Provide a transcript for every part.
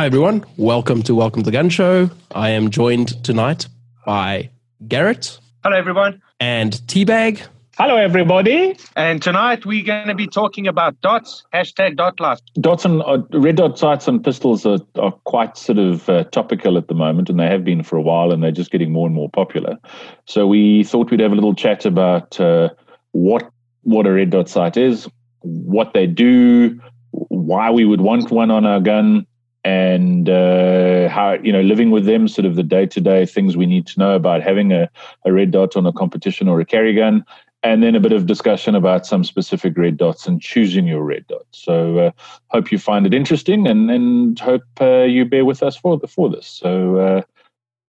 Hi, everyone. Welcome to Welcome to the Gun Show. I am joined tonight by Garrett. Hello, everyone. And Teabag. Hello, everybody. And tonight we're going to be talking about dots, hashtag dot life. Dots and uh, red dot sights and pistols are, are quite sort of uh, topical at the moment, and they have been for a while, and they're just getting more and more popular. So we thought we'd have a little chat about uh, what what a red dot sight is, what they do, why we would want one on our gun, and uh, how you know living with them, sort of the day to day things we need to know about having a, a red dot on a competition or a carry gun, and then a bit of discussion about some specific red dots and choosing your red dot. So uh, hope you find it interesting and and hope uh, you bear with us for for this. So uh,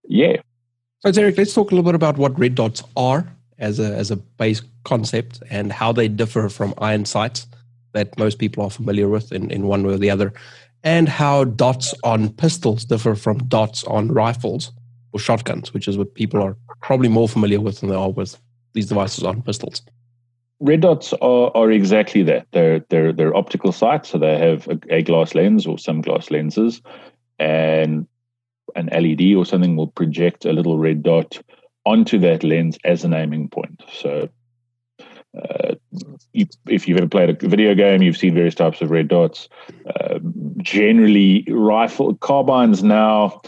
yeah. So Derek, let's talk a little bit about what red dots are as a as a base concept and how they differ from iron sights that most people are familiar with in, in one way or the other, and how dots on pistols differ from dots on rifles or shotguns, which is what people are probably more familiar with than they are with these devices on pistols? Red dots are, are exactly that. They're they're they're optical sights, so they have a, a glass lens or some glass lenses, and an LED or something will project a little red dot onto that lens as an aiming point. So, uh, if you've ever played a video game, you've seen various types of red dots. Uh, generally, rifle carbines now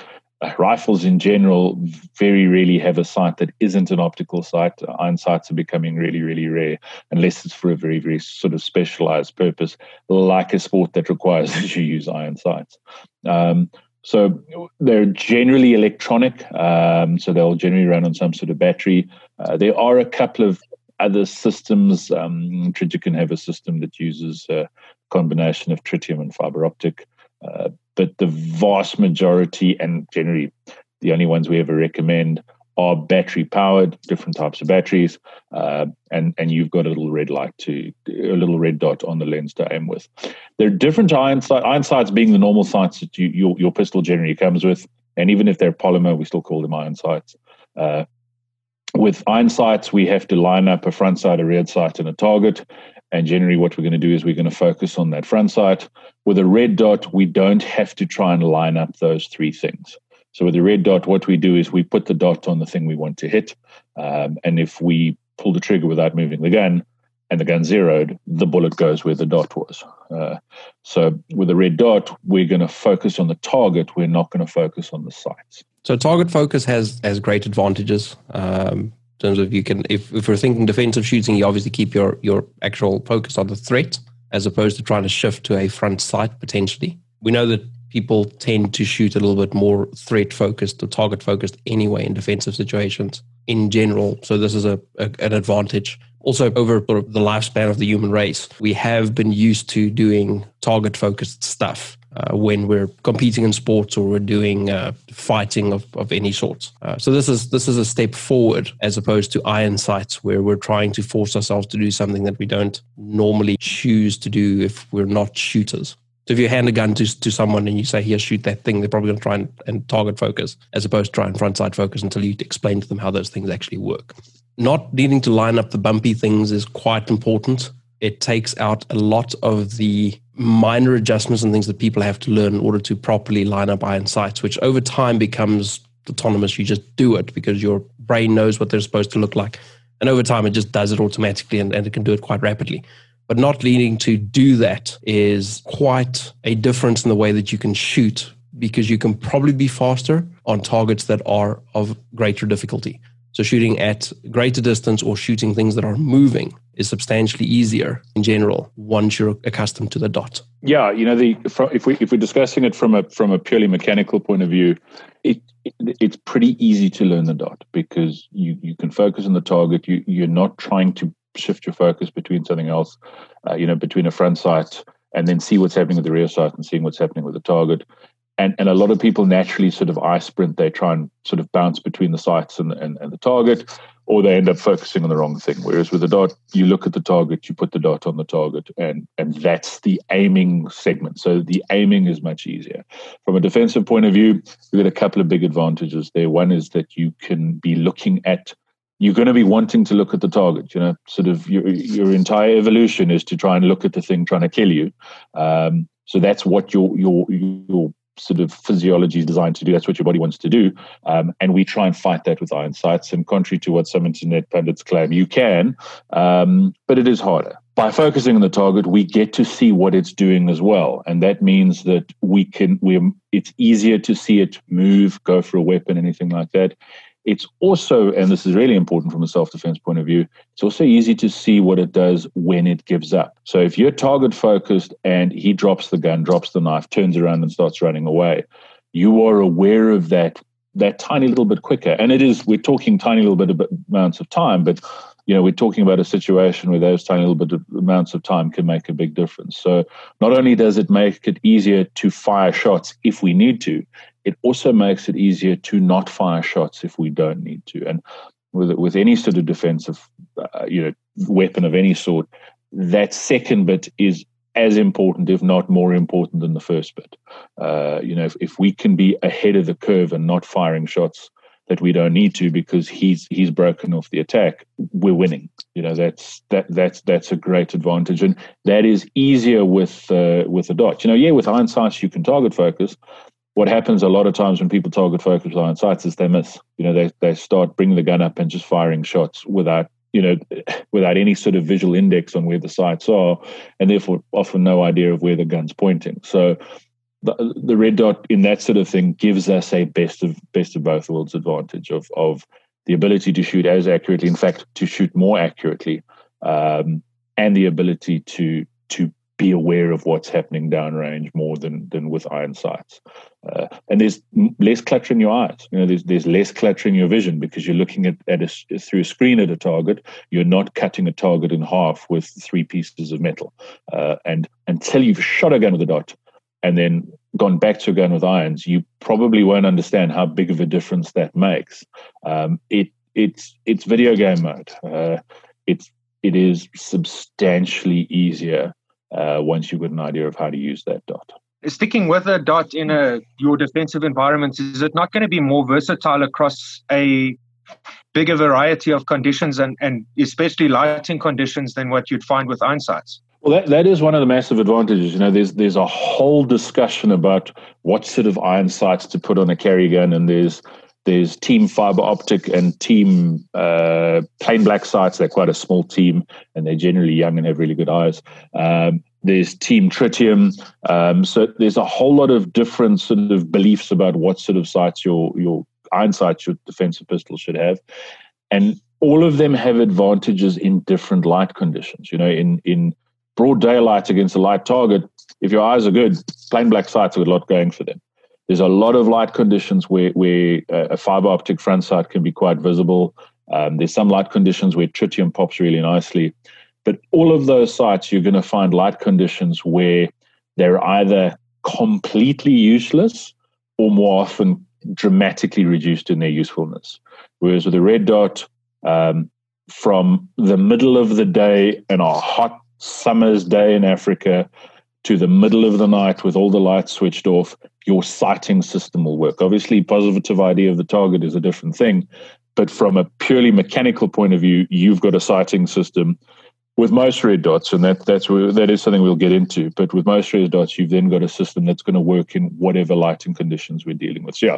rifles in general very rarely have a sight that isn't an optical sight. Iron sights are becoming really, really rare unless it's for a very, very sort of specialized purpose, like a sport that requires that you use iron sights. Um, so they're generally electronic, um, so they'll generally run on some sort of battery. Uh, there are a couple of other systems. Um, can have a system that uses a combination of tritium and fiber optic. Uh, but the vast majority, and generally the only ones we ever recommend, are battery powered, different types of batteries, uh, and and you've got a little red light to a little red dot on the lens to aim with. There are different iron, sights, iron sights being the normal sights that you, your your pistol generally comes with, and even if they're polymer, we still call them iron sights. Uh, with iron sights, we have to line up a front sight, a rear sight, and a target. And generally, what we're going to do is we're going to focus on that front sight. With a red dot, we don't have to try and line up those three things. So with the red dot, what we do is we put the dot on the thing we want to hit. Um, and if we pull the trigger without moving the gun and the gun zeroed, the bullet goes where the dot was. Uh, so with a red dot, we're going to focus on the target. We're not going to focus on the sights. So target focus has has great advantages. Um, in terms of you can if, if we're thinking defensive shooting you obviously keep your your actual focus on the threat as opposed to trying to shift to a front sight potentially. We know that people tend to shoot a little bit more threat focused or target focused anyway in defensive situations in general. So this is a, a an advantage. Also over the lifespan of the human race we have been used to doing target focused stuff uh, when we're competing in sports or we're doing uh, fighting of, of any sort. Uh, so this is this is a step forward as opposed to iron sights where we're trying to force ourselves to do something that we don't normally choose to do if we're not shooters. So if you hand a gun to, to someone and you say, here, shoot that thing, they're probably going to try and, and target focus as opposed to try and front side focus until you explain to them how those things actually work. Not needing to line up the bumpy things is quite important. It takes out a lot of the minor adjustments and things that people have to learn in order to properly line up iron sights, which over time becomes autonomous. You just do it because your brain knows what they're supposed to look like. And over time, it just does it automatically and, and it can do it quite rapidly. But not needing to do that is quite a difference in the way that you can shoot because you can probably be faster on targets that are of greater difficulty. So shooting at greater distance or shooting things that are moving is substantially easier in general once you're accustomed to the dot. Yeah, you know, the if we if we're discussing it from a from a purely mechanical point of view, it, it it's pretty easy to learn the dot because you you can focus on the target. You you're not trying to shift your focus between something else, uh, you know, between a front sight and then see what's happening with the rear sight and seeing what's happening with the target and and a lot of people naturally sort of eye sprint they try and sort of bounce between the sights and, and, and the target or they end up focusing on the wrong thing whereas with the dot you look at the target you put the dot on the target and and that's the aiming segment so the aiming is much easier from a defensive point of view we've got a couple of big advantages there one is that you can be looking at you're going to be wanting to look at the target. You know, sort of your your entire evolution is to try and look at the thing trying to kill you. Um, so that's what your your your sort of physiology is designed to do. That's what your body wants to do. Um, and we try and fight that with iron sights. And contrary to what some internet pundits claim, you can, um, but it is harder. By focusing on the target, we get to see what it's doing as well, and that means that we can. We it's easier to see it move, go for a weapon, anything like that. It's also, and this is really important from a self defense point of view, it's also easy to see what it does when it gives up. So if you're target focused and he drops the gun, drops the knife, turns around and starts running away, you are aware of that that tiny little bit quicker. And it is, we're talking tiny little bit of amounts of time, but you know, we're talking about a situation where those tiny little bit of amounts of time can make a big difference. So not only does it make it easier to fire shots if we need to, it also makes it easier to not fire shots if we don't need to. And with with any sort of defensive, uh, you know, weapon of any sort, that second bit is as important, if not more important, than the first bit. Uh, you know, if, if we can be ahead of the curve and not firing shots that we don't need to because he's he's broken off the attack, we're winning. You know that's that that's that's a great advantage, and that is easier with uh, with a dot. You know, yeah, with iron sights you can target focus. What happens a lot of times when people target focus iron sights is they miss. You know, they they start bringing the gun up and just firing shots without you know without any sort of visual index on where the sights are, and therefore often no idea of where the gun's pointing. So the, the red dot in that sort of thing gives us a best of best of both worlds advantage of of the ability to shoot as accurately, in fact, to shoot more accurately, um, and the ability to to be aware of what's happening downrange more than than with iron sights. Uh, and there's less clutter in your eyes. You know, there's there's less clutter in your vision because you're looking at, at a, through a screen at a target. You're not cutting a target in half with three pieces of metal. Uh, and until you've shot a gun with a dot, and then gone back to a gun with irons, you probably won't understand how big of a difference that makes. Um, it it's it's video game mode. Uh, it's it is substantially easier uh, once you've got an idea of how to use that dot. Sticking with a dot in a your defensive environment, is it not going to be more versatile across a bigger variety of conditions and, and especially lighting conditions than what you'd find with iron sights? Well, that, that is one of the massive advantages. You know, there's there's a whole discussion about what sort of iron sights to put on a carry gun, and there's there's team fiber optic and team uh, plain black sights. They're quite a small team, and they're generally young and have really good eyes. Um, there's team tritium. Um, so there's a whole lot of different sort of beliefs about what sort of sights your your iron sights your defensive pistol should have, and all of them have advantages in different light conditions. You know, in in broad daylight against a light target, if your eyes are good, plain black sights have a lot going for them. There's a lot of light conditions where, where a fiber optic front sight can be quite visible. Um, there's some light conditions where tritium pops really nicely. But all of those sights, you're going to find light conditions where they're either completely useless or more often dramatically reduced in their usefulness. Whereas with a red dot, um, from the middle of the day in a hot summer's day in Africa to the middle of the night with all the lights switched off, your sighting system will work. Obviously, positive ID of the target is a different thing, but from a purely mechanical point of view, you've got a sighting system with most red dots, and that that's where, that is something we'll get into. But with most red dots, you've then got a system that's going to work in whatever lighting conditions we're dealing with. So yeah,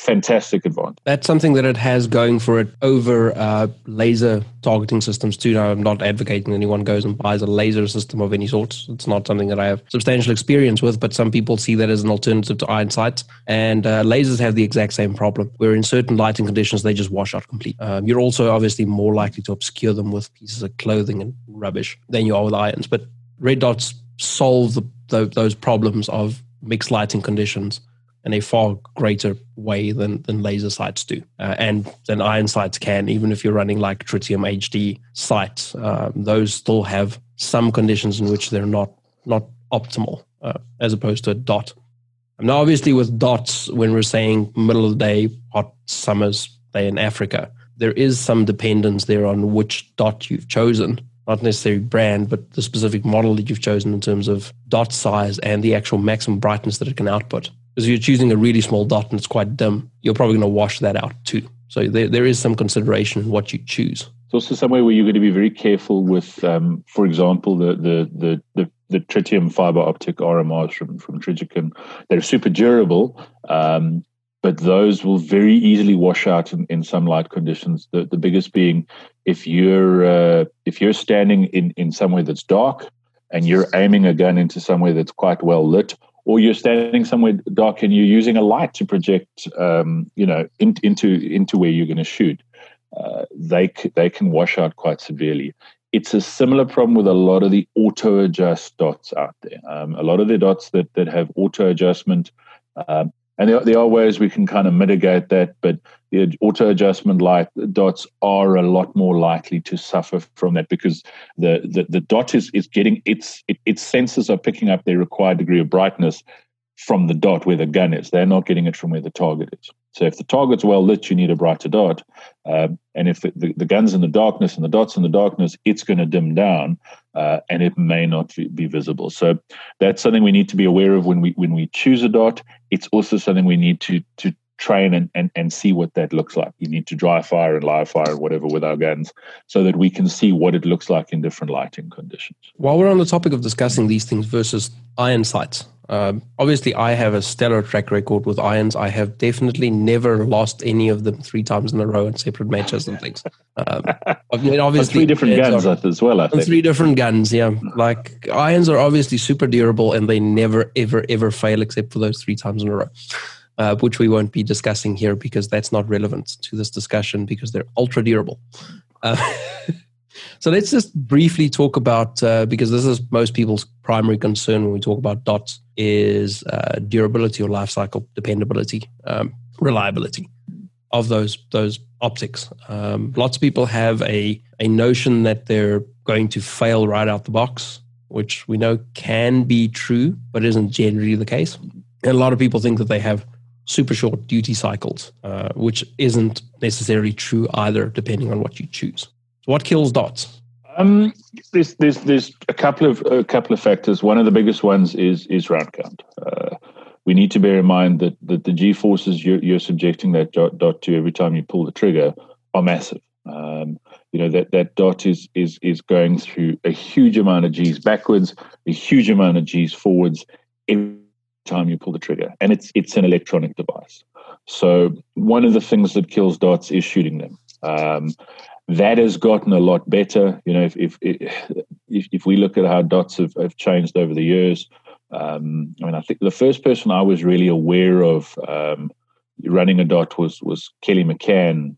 fantastic advantage. That's something that it has going for it over uh, laser targeting systems too. Now, I'm not advocating anyone goes and buys a laser system of any sort. It's not something that I have substantial experience with, but some people see that as an alternative to iron sights. And uh, lasers have the exact same problem, where in certain lighting conditions they just wash out completely. Um, you're also obviously more likely to obscure them with pieces of clothing and rubbish than you are with irons. But red dots solve the, the, those problems of mixed lighting conditions in a far greater way than, than laser sights do, uh, and than iron sights can. Even if you're running like tritium HD sights, um, those still have some conditions in which they're not not optimal, uh, as opposed to a dot. Now, obviously, with dots, when we're saying middle of the day, hot summers, day in Africa, there is some dependence there on which dot you've chosen. Not necessarily brand, but the specific model that you've chosen in terms of dot size and the actual maximum brightness that it can output. Because if you're choosing a really small dot and it's quite dim, you're probably going to wash that out too. So there, there is some consideration in what you choose. It's also somewhere where you're going to be very careful with, um, for example, the, the, the, the the tritium fiber optic RMRs from from Trijicon. They're super durable, um, but those will very easily wash out in, in some light conditions. The the biggest being if you're uh, if you're standing in in somewhere that's dark and you're aiming a gun into somewhere that's quite well lit, or you're standing somewhere dark and you're using a light to project, um, you know, in, into into where you're going to shoot. Uh, they they can wash out quite severely. It's a similar problem with a lot of the auto adjust dots out there. Um, a lot of the dots that that have auto adjustment, um, and there, there are ways we can kind of mitigate that, but the auto adjustment light dots are a lot more likely to suffer from that because the the, the dot is is getting its it, its sensors are picking up their required degree of brightness from the dot where the gun is. They're not getting it from where the target is. So if the target's well lit, you need a brighter dot. Um, and if the, the, gun's in the darkness and the dot's in the darkness, it's going to dim down uh, and it may not be visible. So that's something we need to be aware of when we when we choose a dot. It's also something we need to to train and, and, and see what that looks like. You need to dry fire and live fire and whatever with our guns so that we can see what it looks like in different lighting conditions. While we're on the topic of discussing these things versus iron sights, um, obviously, I have a stellar track record with irons. I have definitely never lost any of them three times in a row in separate matches and things. Um, I mean, obviously, three different guns are, as well. I think. Three different guns, yeah. Like irons are obviously super durable, and they never, ever, ever fail except for those three times in a row. Uh, which we won't be discussing here because that's not relevant to this discussion because they're ultra durable. Uh, So let's just briefly talk about uh, because this is most people's primary concern when we talk about dots is uh, durability or life cycle dependability, um, reliability of those those optics. Um, lots of people have a a notion that they're going to fail right out the box, which we know can be true, but isn't generally the case. And a lot of people think that they have super short duty cycles, uh, which isn't necessarily true either, depending on what you choose. So what kills dots? Um, there's, there's, there's a couple of a couple of factors. One of the biggest ones is is round count. Uh, we need to bear in mind that, that the G forces you're, you're subjecting that dot, dot, to every time you pull the trigger are massive. Um, you know that that dot is is is going through a huge amount of G's backwards, a huge amount of G's forwards every time you pull the trigger, and it's it's an electronic device. So one of the things that kills dots is shooting them. Um, that has gotten a lot better. You know, if if if, if we look at how dots have, have changed over the years, um, I mean, I think the first person I was really aware of um, running a dot was was Kelly McCann,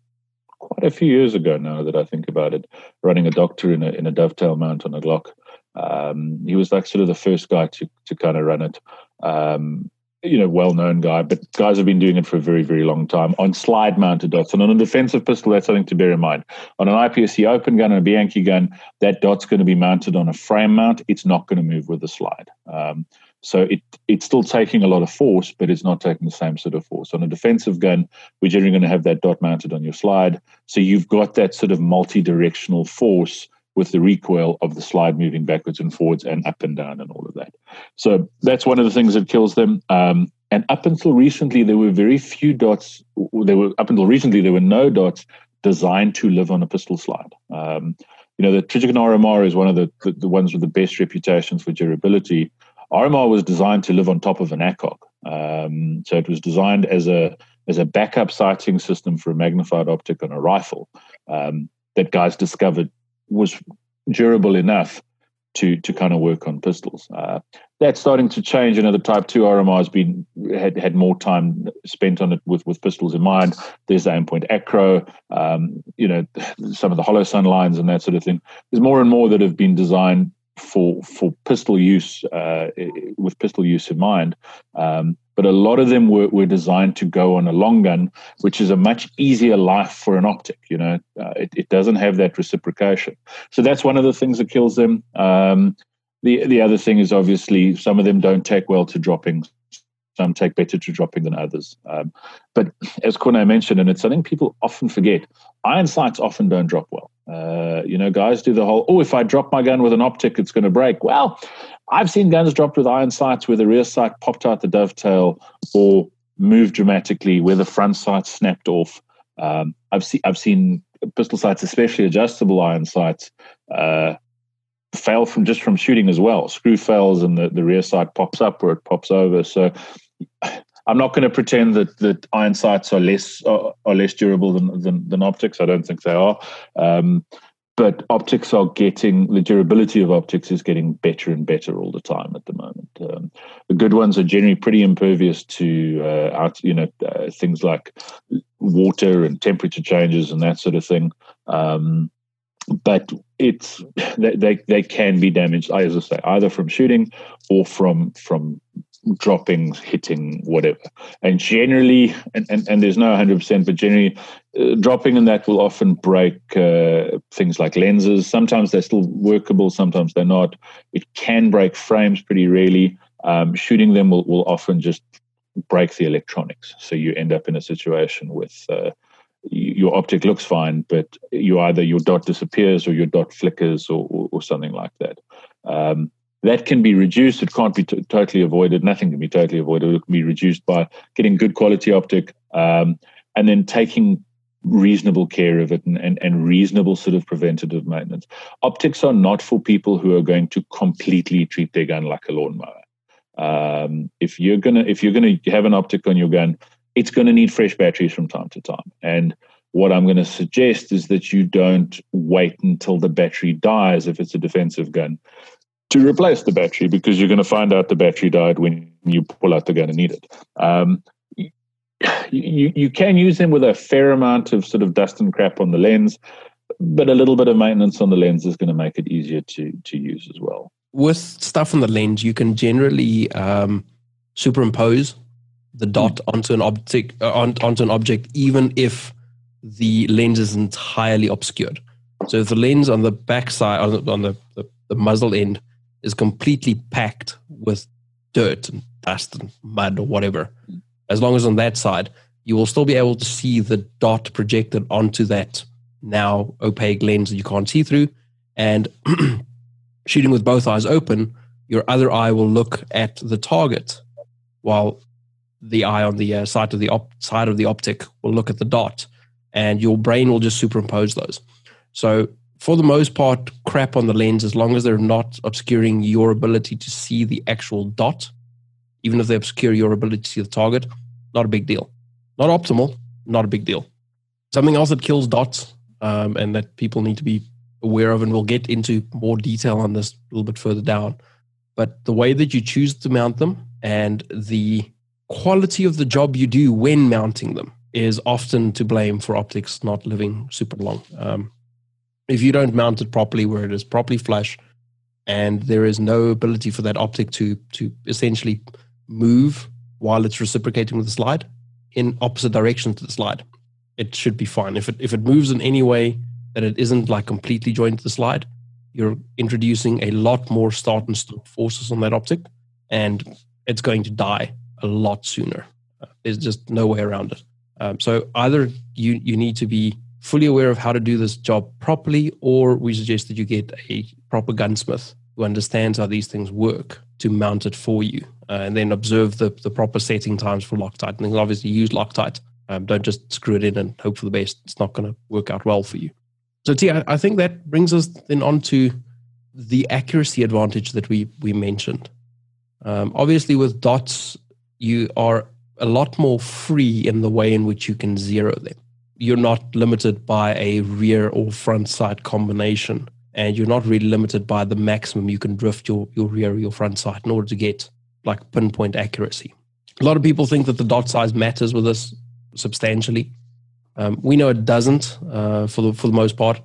quite a few years ago now that I think about it, running a Docter in a in a dovetail mount on a Glock. Um, he was like sort of the first guy to to kind of run it. Um, you know, well-known guy, but guys have been doing it for a very, very long time on slide-mounted dots. And on a defensive pistol, that's something to bear in mind. On an IPSC open gun and a Bianchi gun, that dot's going to be mounted on a frame mount. It's not going to move with the slide. Um, so it it's still taking a lot of force, but it's not taking the same sort of force. On a defensive gun, we're generally going to have that dot mounted on your slide. So you've got that sort of multi-directional force with the recoil of the slide moving backwards and forwards and up and down and all of that. So that's one of the things that kills them. Um, and up until recently, there were very few dots. There were up until recently there were no dots designed to live on a pistol slide. Um, you know, the Trijicon RMR is one of the, the, the ones with the best reputations for durability. RMR was designed to live on top of an ACOG. Um, so it was designed as a as a backup sighting system for a magnified optic on a rifle um, that guys discovered was durable enough to to kind of work on pistols. Uh, that's starting to change. You know, the Type Two RMR has been had had more time spent on it with with pistols in mind. There's the Aimpoint Acro, um, you know, some of the Holosun lines and that sort of thing. There's more and more that have been designed for for pistol use uh, with pistol use in mind. Um, but a lot of them were, were designed to go on a long gun, which is a much easier life for an optic. You know, uh, it, it doesn't have that reciprocation. So that's one of the things that kills them. Um, the the other thing is obviously some of them don't take well to dropping. Some take better to dropping than others. Um, but as Corne mentioned, and it's something people often forget, iron sights often don't drop well. Uh, you know, guys do the whole, oh, if I drop my gun with an optic, it's going to break. Well, I've seen guns dropped with iron sights where the rear sight popped out the dovetail or moved dramatically, where the front sight snapped off. Um, I've seen I've seen pistol sights, especially adjustable iron sights, uh, fail from just from shooting as well. Screw fails and the, the rear sight pops up or it pops over. So I'm not going to pretend that that iron sights are less are, are less durable than, than, than optics. I don't think they are. Um, but optics are getting the durability of optics is getting better and better all the time at the moment. Um, the good ones are generally pretty impervious to uh, out, you know uh, things like water and temperature changes and that sort of thing. Um, but it's they, they, can be damaged, as I say, either from shooting or from from dropping, hitting, whatever. And generally, and, and, and there's no 100%, but generally, uh, dropping and that will often break uh, things like lenses. Sometimes they're still workable, sometimes they're not. It can break frames pretty rarely. Um, shooting them will, will often just break the electronics. So you end up in a situation with. Uh, your optic looks fine, but you either your dot disappears or your dot flickers or, or, or something like that. Um, that can be reduced. It can't be t- totally avoided. Nothing can be totally avoided. It can be reduced by getting good quality optic um, and then taking reasonable care of it and, and, and reasonable sort of preventative maintenance. Optics are not for people who are going to completely treat their gun like a lawnmower. Um, if you're gonna if you're gonna have an optic on your gun, it's going to need fresh batteries from time to time. And what I'm going to suggest is that you don't wait until the battery dies if it's a defensive gun to replace the battery because you're going to find out the battery died when you pull out the gun and need it. Um, you, you can use them with a fair amount of sort of dust and crap on the lens, but a little bit of maintenance on the lens is going to make it easier to, to use as well. With stuff on the lens, you can generally um, superimpose the dot mm. onto an object uh, onto an object, even if the lens is entirely obscured. So if the lens on the back side, on the, on the, the, the muzzle end, is completely packed with dirt and dust and mud or whatever, as long as on that side, you will still be able to see the dot projected onto that now opaque lens that you can't see through. And shooting with both eyes open, your other eye will look at the target while the eye on the uh, side of the op- side of the optic will look at the dot and your brain will just superimpose those. So for the most part, crap on the lens as long as they're not obscuring your ability to see the actual dot, even if they obscure your ability to see the target, not a big deal. Not optimal, not a big deal. Something else that kills dots um, and that people need to be aware of, and we'll get into more detail on this a little bit further down. But the way that you choose to mount them and the quality of the job you do when mounting them is often to blame for optics not living super long. Um, if you don't mount it properly where it is properly flush and there is no ability for that optic to to essentially move while it's reciprocating with the slide in opposite directions to the slide it should be fine if it if it moves in any way that it isn't like completely joined to the slide you're introducing a lot more start and stop forces on that optic and it's going to die a lot sooner there's just no way around it um, so either you you need to be fully aware of how to do this job properly, or we suggest that you get a proper gunsmith who understands how these things work to mount it for you, uh, and then observe the, the proper setting times for Loctite. And then obviously use Loctite. Um, don't just screw it in and hope for the best. It's not going to work out well for you. So, T, I, I think that brings us then on to the accuracy advantage that we we mentioned. Um, obviously, with dots, you are a lot more free in the way in which you can zero them you're not limited by a rear or front sight combination and you're not really limited by the maximum you can drift your, your rear or your front sight in order to get like pinpoint accuracy. A lot of people think that the dot size matters with this substantially. Um, we know it doesn't uh, for the for the most part.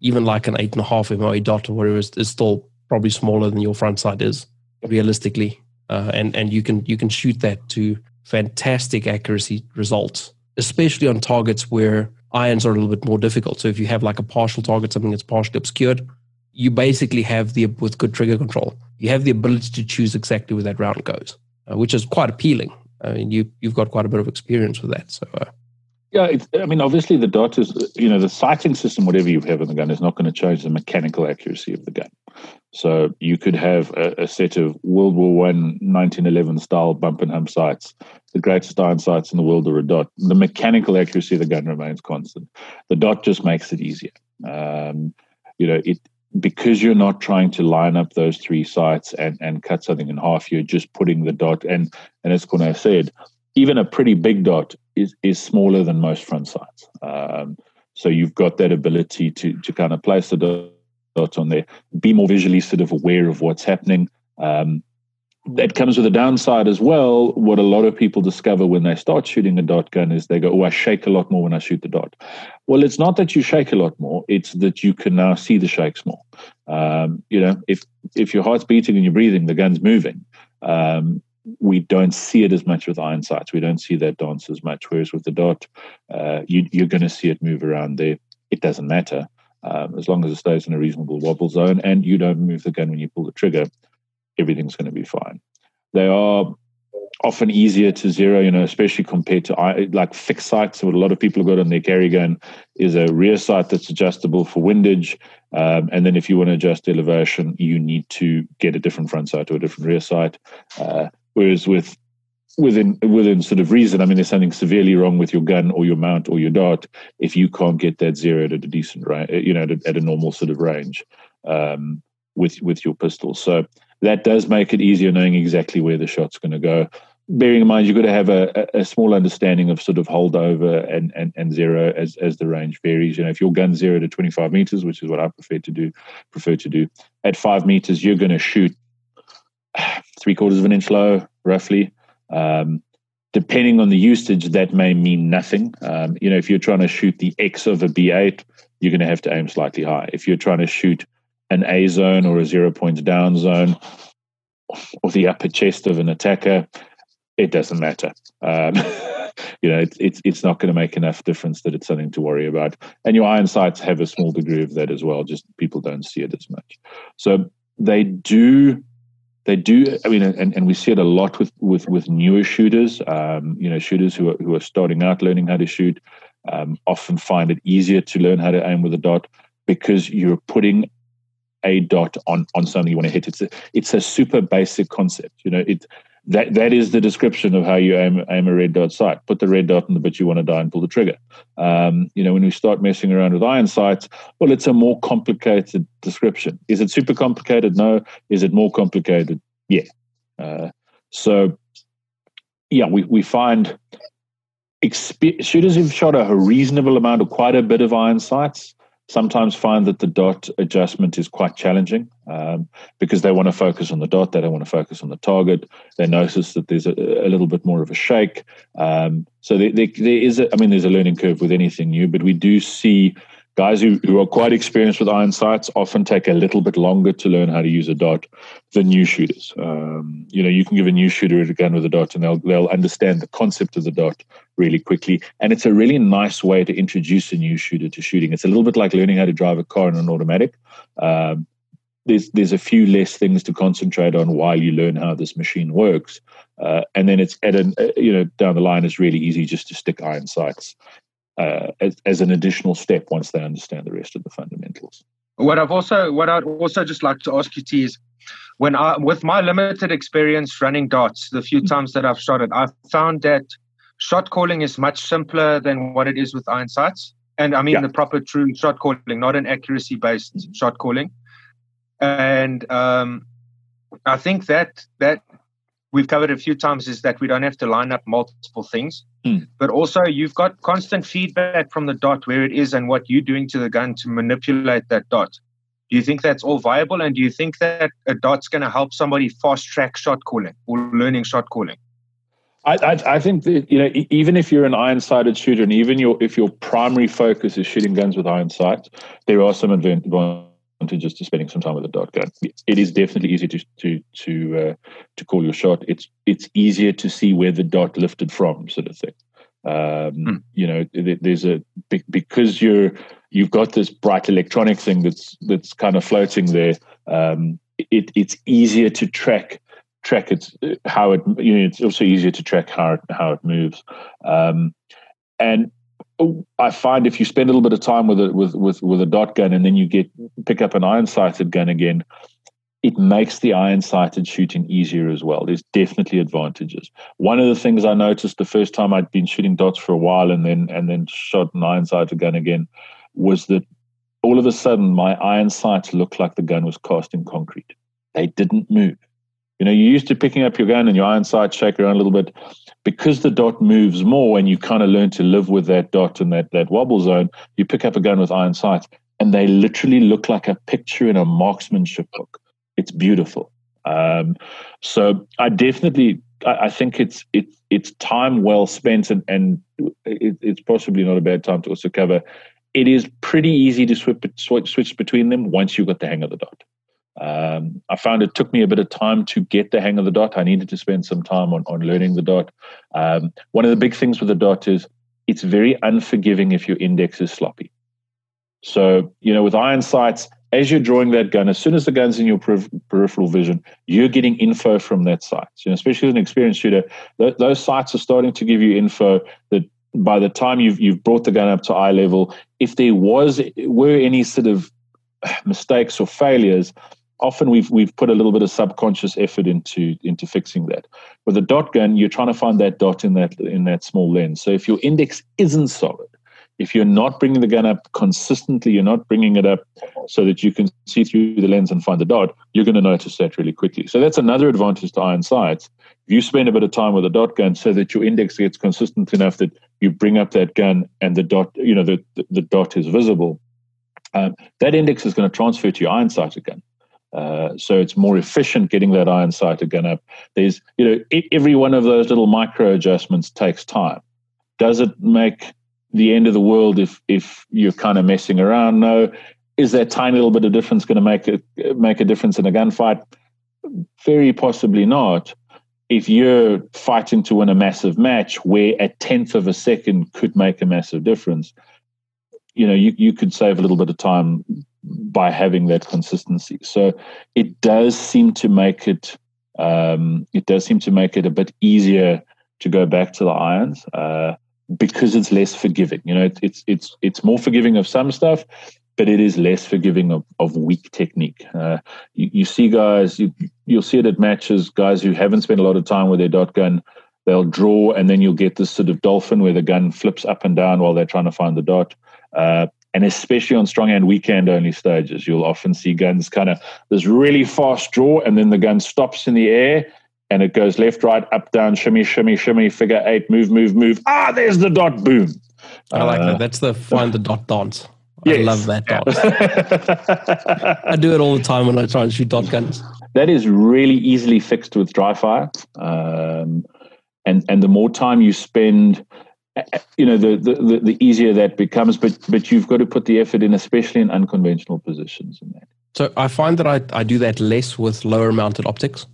Even like an eight and a half MOA dot or whatever is, is still probably smaller than your front sight is realistically, uh, and and you can you can shoot that to fantastic accuracy results especially on targets where irons are a little bit more difficult. So if you have like a partial target, something that's partially obscured, you basically have the with good trigger control, you have the ability to choose exactly where that round goes, uh, which is quite appealing. I mean, you you've got quite a bit of experience with that, so. Uh, yeah, I mean, obviously the dot is, you know, the sighting system, whatever you have in the gun, is not going to change the mechanical accuracy of the gun. So you could have a, a set of World War One, 1911 style bump and hump sights, the greatest iron sights in the world are a dot. The mechanical accuracy of the gun remains constant. The dot just makes it easier. Um, you know, it because you're not trying to line up those three sights and, and cut something in half, you're just putting the dot. And, and as Corne said, even a pretty big dot is, is smaller than most front sights. Um, so you've got that ability to, to kind of place the dot on there, be more visually sort of aware of what's happening. Um, that comes with a downside as well. What a lot of people discover when they start shooting a dot gun is they go, Oh, I shake a lot more when I shoot the dot. Well, it's not that you shake a lot more, it's that you can now see the shakes more. Um, you know, if if your heart's beating and you're breathing, the gun's moving. Um, we don't see it as much with iron sights. We don't see that dance as much. Whereas with the dot, uh, you, you're going to see it move around there. It doesn't matter. Um, as long as it stays in a reasonable wobble zone and you don't move the gun when you pull the trigger, everything's going to be fine. They are often easier to zero, you know, especially compared to like fixed sights. What a lot of people have got on their carry gun is a rear sight that's adjustable for windage. Um, and then if you want to adjust elevation, you need to get a different front sight or a different rear sight. Uh, whereas with within within sort of reason, I mean, there's something severely wrong with your gun or your mount or your dart if you can't get that zero at a decent range, you know, at a, at a normal sort of range um, with with your pistol. So that does make it easier knowing exactly where the shot's going to go. Bearing in mind, you've got to have a, a small understanding of sort of holdover and, and, and zero as, as the range varies. You know, if your gun's zero to 25 meters, which is what I prefer to do, prefer to do, at five meters, you're going to shoot three quarters of an inch low, roughly. Um, depending on the usage, that may mean nothing. Um, you know, if you're trying to shoot the X of a B8, you're going to have to aim slightly high. If you're trying to shoot an A zone or a zero point down zone or the upper chest of an attacker, it doesn't matter. Um, you know, it's it's it's not going to make enough difference that it's something to worry about. And your iron sights have a small degree of that as well. Just people don't see it as much. So they do. They do. I mean, and, and we see it a lot with with with newer shooters. Um, you know, shooters who are who are starting out learning how to shoot um, often find it easier to learn how to aim with a dot because you're putting a dot on on something you want to hit. It's a, it's a super basic concept. You know, it that that is the description of how you aim aim a red dot sight. Put the red dot in the bit you want to die and pull the trigger. Um, you know, when we start messing around with iron sights, well, it's a more complicated description. Is it super complicated? No. Is it more complicated? Yeah. Uh, so, yeah, we we find shooters who've shot a reasonable amount or quite a bit of iron sights sometimes find that the dot adjustment is quite challenging um, because they want to focus on the dot, they don't want to focus on the target. They notice that there's a, a little bit more of a shake. Um, so there, there, there is, a, I mean, there's a learning curve with anything new, but we do see guys who, who are quite experienced with iron sights often take a little bit longer to learn how to use a dot than new shooters. Um, you know, you can give a new shooter a gun with a dot and they'll, they'll understand the concept of the dot really quickly. And it's a really nice way to introduce a new shooter to shooting. It's a little bit like learning how to drive a car in an automatic. Um, there's there's a few less things to concentrate on while you learn how this machine works, uh, and then it's at an uh, you know down the line it's really easy just to stick iron sights uh, as, as an additional step once they understand the rest of the fundamentals. What I've also, what I'd also just like to ask you, T, is when I, with my limited experience running dots, the few times that I've shot it, I've found that shot calling is much simpler than what it is with iron sights. And I mean yeah. the proper true shot calling, not an accuracy based shot calling. And um, I think that that we've covered a few times is that we don't have to line up multiple things. Mm. But also, you've got constant feedback from the dot where it is and what you're doing to the gun to manipulate that dot. Do you think that's all viable? And do you think that a dot's going to help somebody fast track shot calling or learning shot calling? I, I, I, think that you know even if you're an iron sighted shooter and even your if your primary focus is shooting guns with iron sights, there are some advantages to spending some time with a dot gun. It is definitely easier to to to uh, to call your shot. It's it's easier to see where the dot lifted from, sort of thing. Um, hmm. You know, there's a because you're you've got this bright electronic thing that's that's kind of floating there. Um, it, it's easier to track track it how it you know it's also easier to track how it, how it moves um, and I find if you spend a little bit of time with a with with with a dot gun and then you get pick up an iron sighted gun again, it makes the iron sighted shooting easier as well. There's definitely advantages. One of the things I noticed the first time I'd been shooting dots for a while and then and then shot an iron sighted gun again was that all of a sudden my iron sights looked like the gun was cast in concrete. They didn't move. You know, you're used to picking up your gun and your iron sights shake around a little bit. Because the dot moves more and you kind of learn to live with that dot and that, that wobble zone, you pick up a gun with iron sights and they literally look like a picture in a marksmanship book. It's beautiful. Um, so I definitely, I, I, think it's it's it's time well spent, and and it, it's possibly not a bad time to also cover. It is pretty easy to switch switch between them once you've got the hang of the dot. Um, I found it took me a bit of time to get the hang of the dot. I needed to spend some time on, on learning the dot. Um, one of the big things with the dot is it's very unforgiving if your index is sloppy. So, you know, with iron sights, as you're drawing that gun, as soon as the gun's in your peripheral vision, you're getting info from that sight. You know, especially as an experienced shooter, th- those sights are starting to give you info that by the time you've you've brought the gun up to eye level, if there was were any sort of mistakes or failures, often we've we've put a little bit of subconscious effort into into fixing that. With a dot gun, you're trying to find that dot in that in that small lens. So if your index isn't solid, if you're not bringing the gun up consistently, you're not bringing it up so that you can see through the lens and find the dot, you're going to notice that really quickly. So that's another advantage to iron sights. If you spend a bit of time with a dot gun so that your index gets consistent enough that you bring up that gun and the dot, you know, the, the, the dot is visible, um, that index is going to transfer to your iron sight again. Uh, so it's more efficient getting that iron again up. There's, you know, every one of those little micro adjustments takes time. Does it make the end of the world if if you're kind of messing around. No, is that tiny little bit of difference going to make it make a difference in a gunfight? Very possibly not. If you're fighting to win a massive match where a tenth of a second could make a massive difference, you know, you, you could save a little bit of time by having that consistency. So it does seem to make it um, it does seem to make it a bit easier to go back to the irons. Uh, because it's less forgiving. You know, it, it's it's it's more forgiving of some stuff, but it is less forgiving of, of weak technique. Uh, you, you, see guys, you, you'll see it at matches, guys who haven't spent a lot of time with their dot gun, they'll draw and then you'll get this sort of dolphin where the gun flips up and down while they're trying to find the dot. Uh, and especially on strong hand weak hand only stages, you'll often see guns kind of this really fast draw and then the gun stops in the air and it goes left, right, up, down, shimmy, shimmy, shimmy, figure eight, move, move, move. Ah, there's the dot, boom. I like uh, that. That's the find the dot dance. Yes. I love that dot. I do it all the time when I try and shoot dot guns. That is really easily fixed with dry fire. Um, and, and the more time you spend, you know, the, the, the easier that becomes, but, but you've got to put the effort in, especially in unconventional positions. In that. So I find that I, I do that less with lower mounted optics.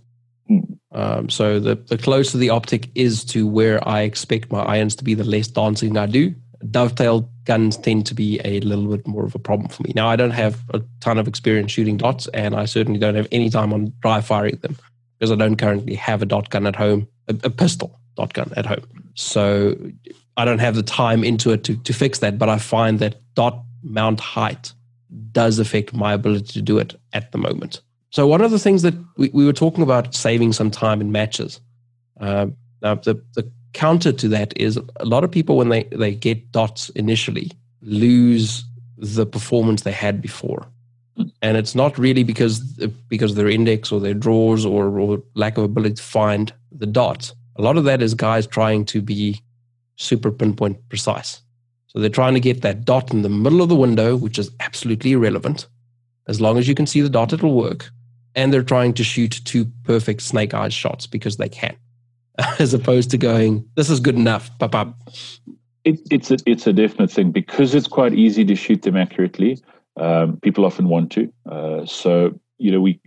Hmm. Um, so the, the closer the optic is to where I expect my irons to be, the less dancing I do. Dovetail guns tend to be a little bit more of a problem for me. Now, I don't have a ton of experience shooting dots, and I certainly don't have any time on dry firing them because I don't currently have a dot gun at home, a, a pistol dot gun at home. So I don't have the time into it to, to fix that, but I find that dot mount height does affect my ability to do it at the moment. So one of the things that we, we were talking about saving some time in matches. Uh, now the, the counter to that is a lot of people when they, they get dots initially lose the performance they had before. And it's not really because because their index or their draws or, or lack of ability to find the dots. A lot of that is guys trying to be super pinpoint precise. So they're trying to get that dot in the middle of the window, which is absolutely irrelevant. As long as you can see the dot, it'll work and they're trying to shoot two perfect snake eyes shots because they can, as opposed to going, "This is good enough." Pop up. It, it's a it's a definite thing because it's quite easy to shoot them accurately. Um, people often want to, uh, so you know we,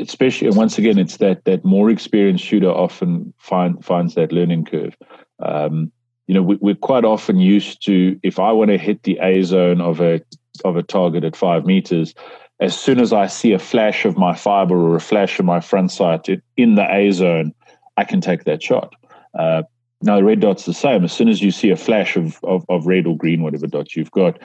especially and once again, it's that that more experienced shooter often find finds that learning curve. Um, you know, we, we're quite often used to if I want to hit the A zone of a of a target at five meters, as soon as I see a flash of my fiber or a flash of my front sight in the A zone, I can take that shot. Uh, now, the red dot's the same. As soon as you see a flash of, of, of red or green, whatever dots you've got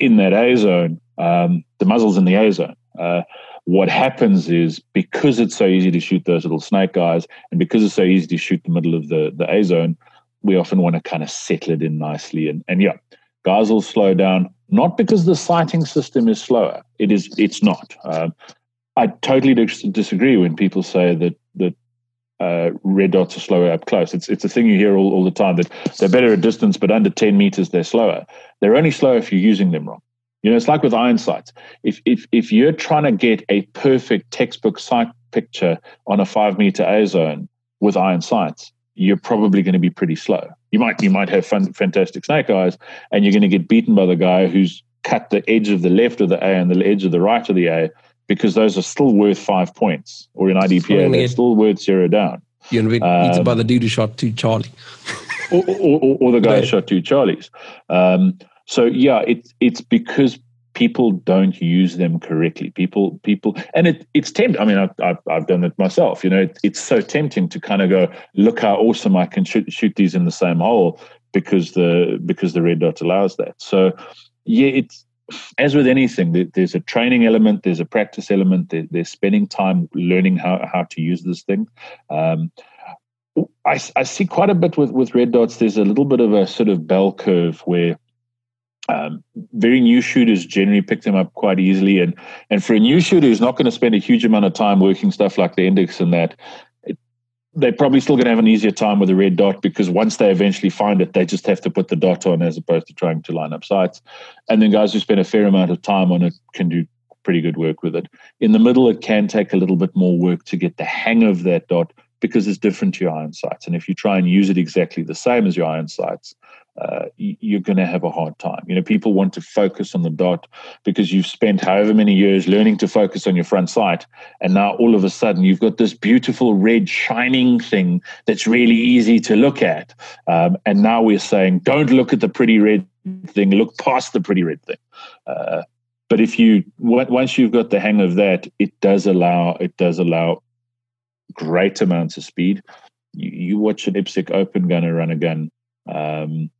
in that A zone, um, the muzzle's in the A zone. Uh, what happens is because it's so easy to shoot those little snake eyes and because it's so easy to shoot the middle of the, the A zone, we often want to kind of settle it in nicely. And, and yeah, Guys will slow down, not because the sighting system is slower. It is. It's not. Um, I totally dis- disagree when people say that that uh, red dots are slower up close. It's it's a thing you hear all, all the time that they're better at distance, but under 10 meters they're slower. They're only slower if you're using them wrong. You know, it's like with iron sights. If if if you're trying to get a perfect textbook sight picture on a five meter A zone with iron sights, you're probably going to be pretty slow. You might you might have fun, fantastic snake eyes, and you're going to get beaten by the guy who's cut the edge of the left of the A and the edge of the right of the A because those are still worth five points, or in IDPA they're still worth zero down. You're beaten um, by the dude who shot two Charlie, or, or, or, the guy who shot two Charlies. Um, so yeah, it's it's because people don't use them correctly. People, people, and it, it's tempting. I mean, I've, I've, I've done it myself. You know, it, it's so tempting to kind of go, look how awesome I can shoot, shoot these in the same hole because the because the red dot allows that. So, yeah, it's as with anything. There's a training element, there's a practice element. there's spending time learning how how to use this thing. Um, I, I see quite a bit with, with red dots. There's a little bit of a sort of bell curve where um, very new shooters generally pick them up quite easily, and and for a new shooter who's not going to spend a huge amount of time working stuff like the index and that, it, they're probably still going to have an easier time with a red dot because once they eventually find it, they just have to put the dot on as opposed to trying to line up sights. And then guys who spend a fair amount of time on it can do pretty good work with it. In the middle, it can take a little bit more work to get the hang of that dot because it's different to your iron sights. And if you try and use it exactly the same as your iron sights, uh, you're going to have a hard time. You know, people want to focus on the dot because you've spent however many years learning to focus on your front sight, and now all of a sudden you've got this beautiful red shining thing that's really easy to look at. Um, and now we're saying, don't look at the pretty red thing, look past the pretty red thing. Uh, but if you once you've got the hang of that, it does allow it does allow great amounts of speed. You, you watch an IPSC open gunner run a gun. Um,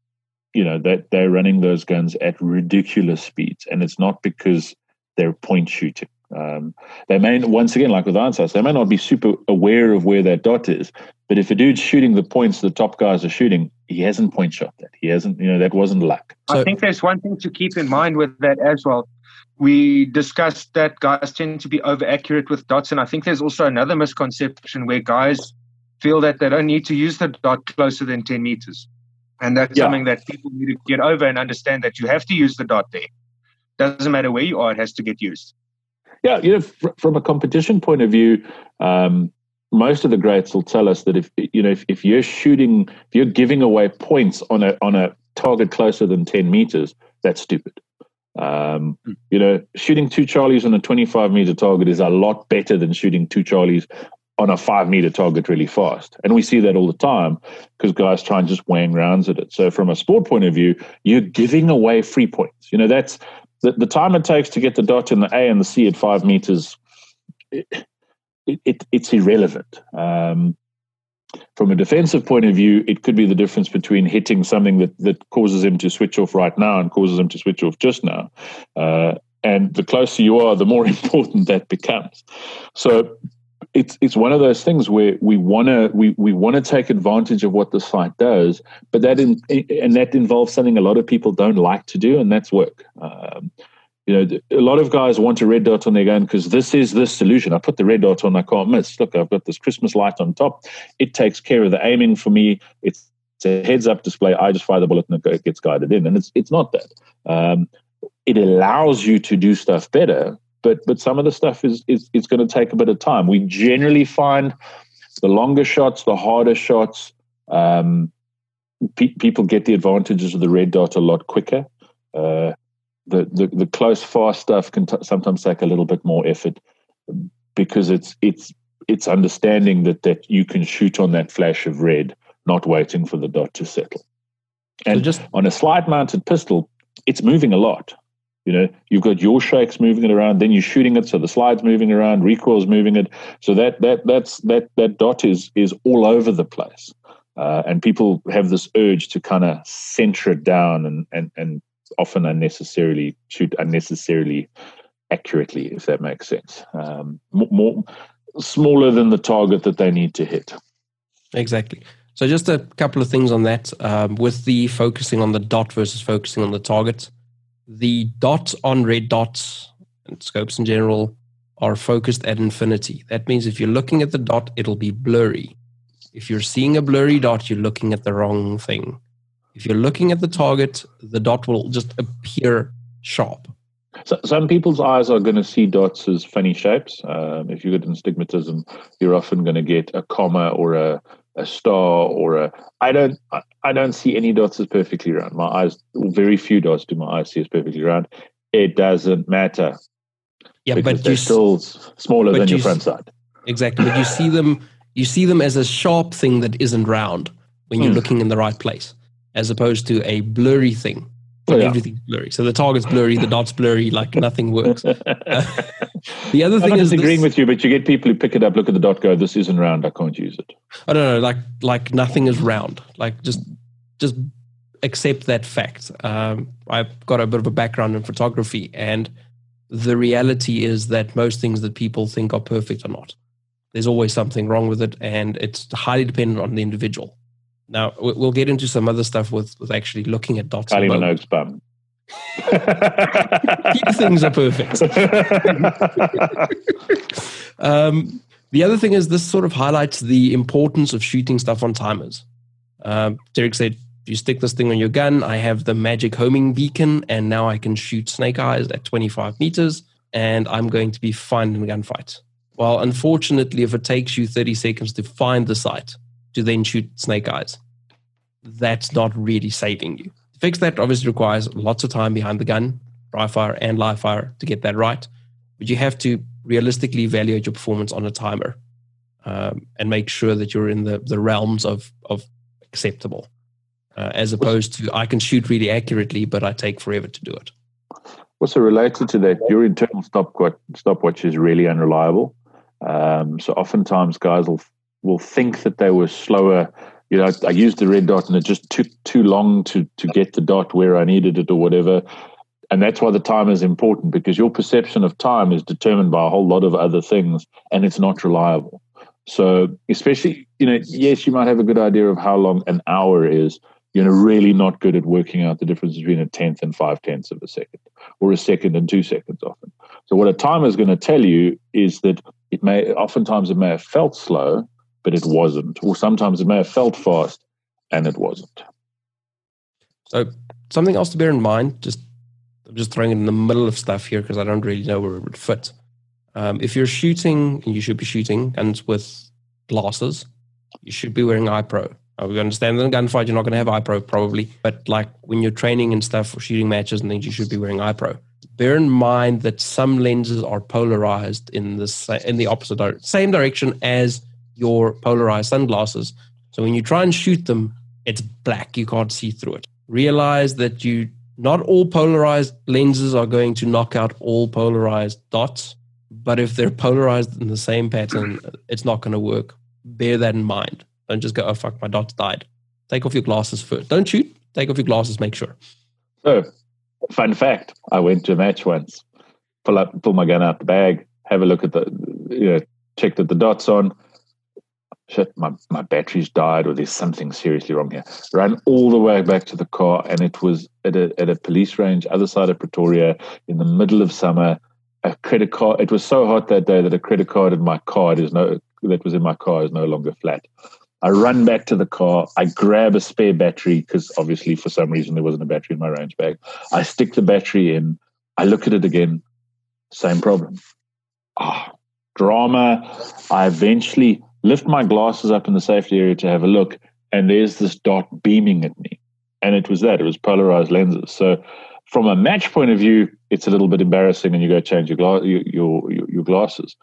you know that they're running those guns at ridiculous speeds, and it's not because they're point shooting. Um, they may once again, like with answers, they may not be super aware of where that dot is, but if a dude's shooting the points the top guys are shooting, he hasn't point shot that. He hasn't, you know, that wasn't luck. I think there's one thing to keep in mind with that as well. We discussed that guys tend to be over accurate with dots, and I think there's also another misconception where guys feel that they don't need to use the dot closer than 10 meters. And that's yeah. something that people need to get over and understand that you have to use the dot there. Doesn't matter where you are, it has to get used. Yeah, you know, fr- from a competition point of view, um, most of the greats will tell us that if you know if, if you're shooting, if you're giving away points on a on a target closer than ten meters, that's stupid. Um, hmm. you know, shooting two Charlies on a 25 meter target is a lot better than shooting two Charlies on a five meter target really fast. And we see that all the time because guys try and just wang rounds at it. So from a sport point of view, you're giving away free points. You know, that's the, the time it takes to get the dot in the A and the C at five meters. It, it, it's irrelevant. Um, from a defensive point of view, it could be the difference between hitting something that, that causes him to switch off right now and causes him to switch off just now. Uh, and the closer you are, the more important that becomes. So it's it's one of those things where we want to we, we want to take advantage of what the sight does, but that in, and that involves something a lot of people don't like to do, and that's work. Um, you know, a lot of guys want a red dot on their gun because this is this solution. I put the red dot on, I can't miss. Look, I've got this Christmas light on top. It takes care of the aiming for me. It's, it's a heads up display. I just fire the bullet and it gets guided in, and it's it's not that. Um, it allows you to do stuff better, but but some of the stuff is is, is going to take a bit of time. We generally find the longer shots, the harder shots, um, pe- people get the advantages of the red dot a lot quicker. Uh, the, the the close fast stuff can t- sometimes take a little bit more effort because it's it's it's understanding that that you can shoot on that flash of red, not waiting for the dot to settle. And so just on a slide mounted pistol, it's moving a lot. You know, you've got your shakes moving it around, then you're shooting it, so the slide's moving around, recoil's moving it. So that that that's that that dot is is all over the place. Uh, and people have this urge to kind of center it down and and and often unnecessarily shoot unnecessarily accurately, if that makes sense. Um, more, smaller than the target that they need to hit. Exactly. So just a couple of things on that. Um, with the focusing on the dot versus focusing on the target, the dots on red dots and scopes in general are focused at infinity. That means if you're looking at the dot, it'll be blurry. If you're seeing a blurry dot, you're looking at the wrong thing. If you're looking at the target, the dot will just appear sharp. So, some people's eyes are going to see dots as funny shapes. Um, if you get an astigmatism, you're often going to get a comma or a, a star or a. I don't. I don't see any dots as perfectly round. My eyes, very few dots do my eyes see as perfectly round. It doesn't matter. Yeah, but they're still smaller than your front side. Exactly, but you see them. You see them as a sharp thing that isn't round when you're hmm. looking in the right place, as opposed to a blurry thing Oh, yeah. everything's blurry. So the target's blurry, the dot's blurry, like nothing works. the other thing I'm is agreeing with you, but you get people who pick it up, look at the dot, go, "This isn't round. I can't use it." I don't know, like like nothing is round. Like just just accept that fact. Um, I've got a bit of a background in photography, and the reality is that most things that people think are perfect are not. There's always something wrong with it, and it's highly dependent on the individual. Now we'll get into some other stuff with, with actually looking at dots. Kylie Minogue's bum. things are perfect. um, the other thing is this sort of highlights the importance of shooting stuff on timers. Um, Derek said, you stick this thing on your gun. I have the magic homing beacon, and now I can shoot snake eyes at 25 meters, and I'm going to be fine in a gunfight. Well, unfortunately, if it takes you 30 seconds to find the sight, to then shoot snake eyes. That's not really saving you. To fix that obviously requires lots of time behind the gun, dry fire and live fire to get that right. But you have to realistically evaluate your performance on a timer um, and make sure that you're in the, the realms of, of acceptable, uh, as opposed to I can shoot really accurately, but I take forever to do it. Also related to that, your internal stopwatch, stopwatch is really unreliable. Um, so oftentimes guys will will think that they were slower. You know, I, used the red dot and it just took too long to to get the dot where I needed it or whatever. And that's why the time is important because your perception of time is determined by a whole lot of other things and it's not reliable. So, especially, you know, yes, you might have a good idea of how long an hour is. You're really not good at working out the difference between a tenth and five tenths of a second, or a second and two seconds often. So, what a timer is going to tell you is that it may, oftentimes, it may have felt slow, but it wasn't. Or sometimes it may have felt fast and it wasn't. So something else to bear in mind, just I'm just throwing it in the middle of stuff here because I don't really know where it would fit. Um, if you're shooting, and you should be shooting guns with glasses, you should be wearing eye pro. Uh, we understand that in a gunfight you're not going to have eye pro probably, but like when you're training and stuff for shooting matches and things, you should be wearing eye pro. Bear in mind that some lenses are polarized in the in the opposite same direction as your polarized sunglasses. So when you try and shoot them, it's black. You can't see through it. Realize that you not all polarized lenses are going to knock out all polarized dots, but if they're polarized in the same pattern, it's not going to work. Bear that in mind. Don't just go, oh fuck, my dots died. Take off your glasses first. Don't shoot. Take off your glasses. Make sure. So, fun fact: I went to a match once. Pull up, pull my gun out the bag, have a look at the, you know, check that the dots on shit, my, my battery's died or there's something seriously wrong here. Ran all the way back to the car and it was at a, at a police range, other side of Pretoria, in the middle of summer. A credit card, it was so hot that day that a credit card in my car is no, that was in my car is no longer flat. I run back to the car. I grab a spare battery because obviously for some reason there wasn't a battery in my range bag. I stick the battery in. I look at it again. Same problem. Ah, oh, drama. I eventually lift my glasses up in the safety area to have a look, and there's this dot beaming at me. And it was that, it was polarized lenses. So, from a match point of view, it's a little bit embarrassing, and you go change your, gla- your, your, your glasses.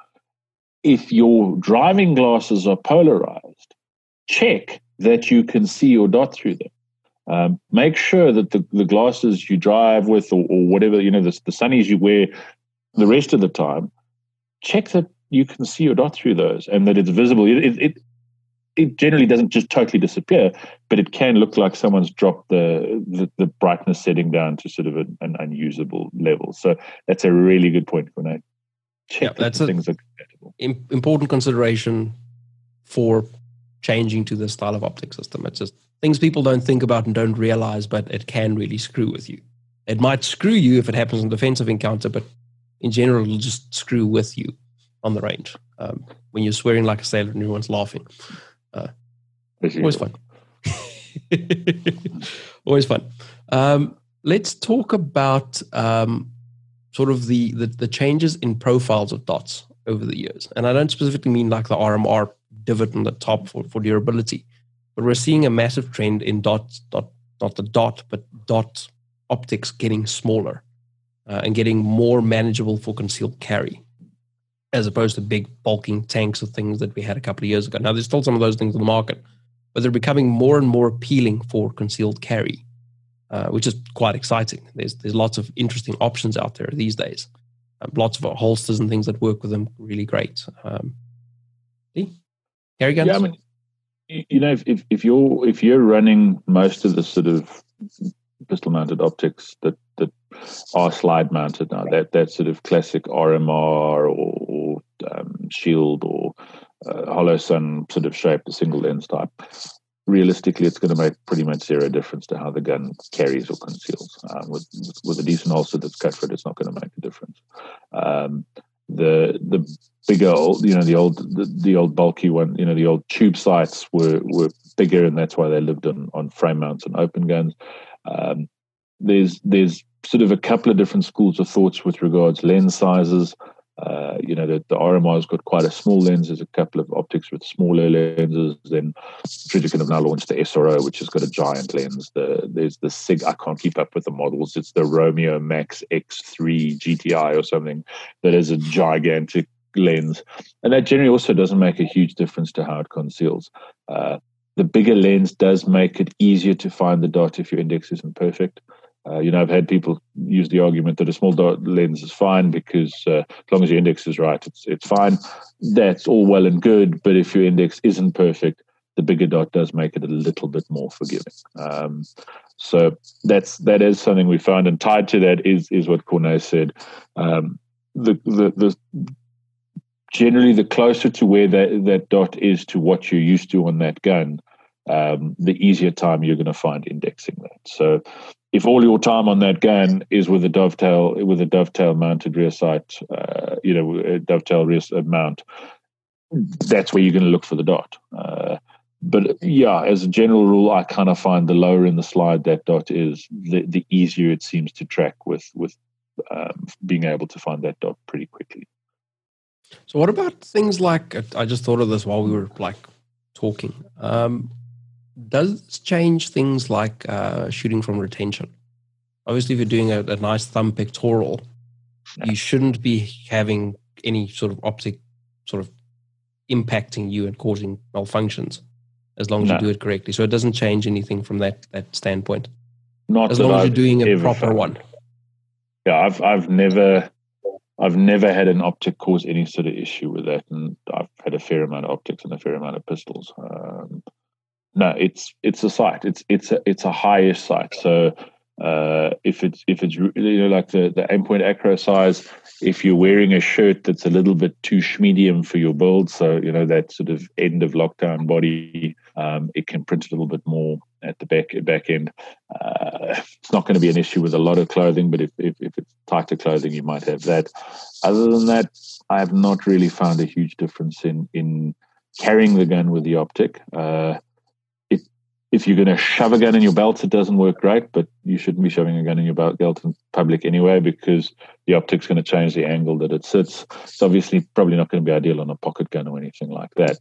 If your driving glasses are polarized, check that you can see your dot through them. Um, make sure that the, the glasses you drive with or, or whatever, you know, the, the sunnies you wear the rest of the time, check that you can see your dot through those and that it's visible. It, it, it generally doesn't just totally disappear, but it can look like someone's dropped the, the, the brightness setting down to sort of an, an, unusable level. So that's a really good point, Renee. Check yeah, that's a things are compatible. important consideration for changing to this style of optic system. It's just things people don't think about and don't realize, but it can really screw with you. It might screw you if it happens in defensive encounter, but in general, it'll just screw with you on the range. Um, when you're swearing like a sailor and everyone's laughing. Uh, always fun. always fun. Um, let's talk about um, sort of the, the, the changes in profiles of dots over the years. And I don't specifically mean like the RMR divot on the top for, for durability, but we're seeing a massive trend in dot, dot not the dot, but dot optics getting smaller uh, and getting more manageable for concealed carry as opposed to big bulking tanks of things that we had a couple of years ago. Now, there's still some of those things in the market, but they're becoming more and more appealing for concealed carry, uh, which is quite exciting. There's there's lots of interesting options out there these days. Um, lots of holsters and things that work with them really great. Um, carry guns. Yeah, I mean, you know, if, if, if you're if you're running most of the sort of pistol mounted optics that that are slide mounted now, that that sort of classic RMR or, or um, shield or uh, sun sort of shape, the single lens type. Realistically, it's going to make pretty much zero difference to how the gun carries or conceals. Um, with with a decent holster that's cut for it, it's not going to make a difference. Um, the the bigger old, you know, the old the, the, old bulky one, you know, the old tube sights were were bigger, and that's why they lived on on frame mounts and open guns. Um, there's there's sort of a couple of different schools of thoughts with regards lens sizes. Uh, you know, the, the RMR's got quite a small lens. There's a couple of optics with smaller lenses. Then Trijicon have now launched the SRO, which has got a giant lens. The There's the SIG, I can't keep up with the models. It's the Romeo Max X3 GTI or something that is a gigantic lens. And that generally also doesn't make a huge difference to how it conceals. Uh, the bigger lens does make it easier to find the dot if your index isn't perfect. Uh, you know, I've had people use the argument that a small dot lens is fine because uh, as long as your index is right, it's it's fine. That's all well and good, but if your index isn't perfect, the bigger dot does make it a little bit more forgiving. Um, so that's that is something we found, and tied to that is is what Corné said. Um, the, the the generally the closer to where that that dot is to what you're used to on that gun, um, the easier time you're going to find indexing that. So if all your time on that gun is with a dovetail with a dovetail mounted rear sight, uh, you know, a dovetail rear mount, that's where you're going to look for the dot. Uh, but yeah, as a general rule, I kind of find the lower in the slide that dot is, the, the easier it seems to track with with um, being able to find that dot pretty quickly. So, what about things like I just thought of this while we were like talking. Um, does change things like uh, shooting from retention? Obviously, if you're doing a, a nice thumb pectoral, you shouldn't be having any sort of optic sort of impacting you and causing malfunctions as long as no. you do it correctly. So it doesn't change anything from that that standpoint. Not as long as I've you're doing a proper found. one. Yeah, I've I've never I've never had an optic cause any sort of issue with that, and I've had a fair amount of optics and a fair amount of pistols. Um, no, it's it's a sight. It's it's a it's a highish sight. So uh, if it's if it's you know like the the Aimpoint acro size, if you're wearing a shirt that's a little bit too medium for your build, so you know that sort of end of lockdown body, um, it can print a little bit more at the back back end. Uh, it's not going to be an issue with a lot of clothing, but if, if if it's tighter clothing, you might have that. Other than that, I have not really found a huge difference in in carrying the gun with the optic. Uh, if you're going to shove a gun in your belt, it doesn't work great, but you shouldn't be shoving a gun in your belt in public anyway because the optic's going to change the angle that it sits. It's obviously probably not going to be ideal on a pocket gun or anything like that.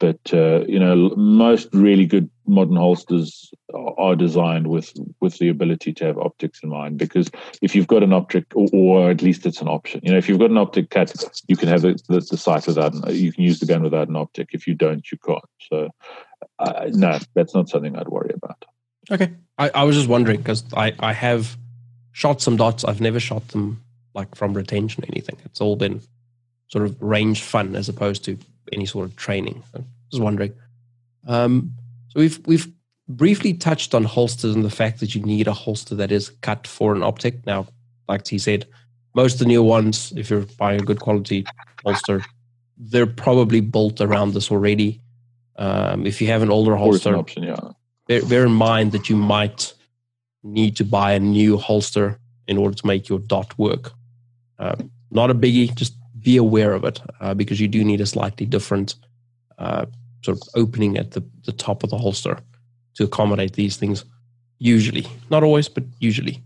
But uh, you know, most really good modern holsters are designed with with the ability to have optics in mind. Because if you've got an optic, or, or at least it's an option. You know, if you've got an optic cut, you can have the, the, the sight without. You can use the gun without an optic. If you don't, you can't. So uh, no, that's not something I'd worry about. Okay, I, I was just wondering because I I have shot some dots. I've never shot them like from retention or anything. It's all been sort of range fun as opposed to any sort of training. I was just wondering. Um, so we've we've briefly touched on holsters and the fact that you need a holster that is cut for an optic. Now, like T said, most of the new ones, if you're buying a good quality holster, they're probably built around this already. Um, if you have an older holster, an option, yeah. bear, bear in mind that you might need to buy a new holster in order to make your dot work. Uh, not a biggie, just be aware of it uh, because you do need a slightly different uh, sort of opening at the, the top of the holster to accommodate these things. Usually, not always, but usually.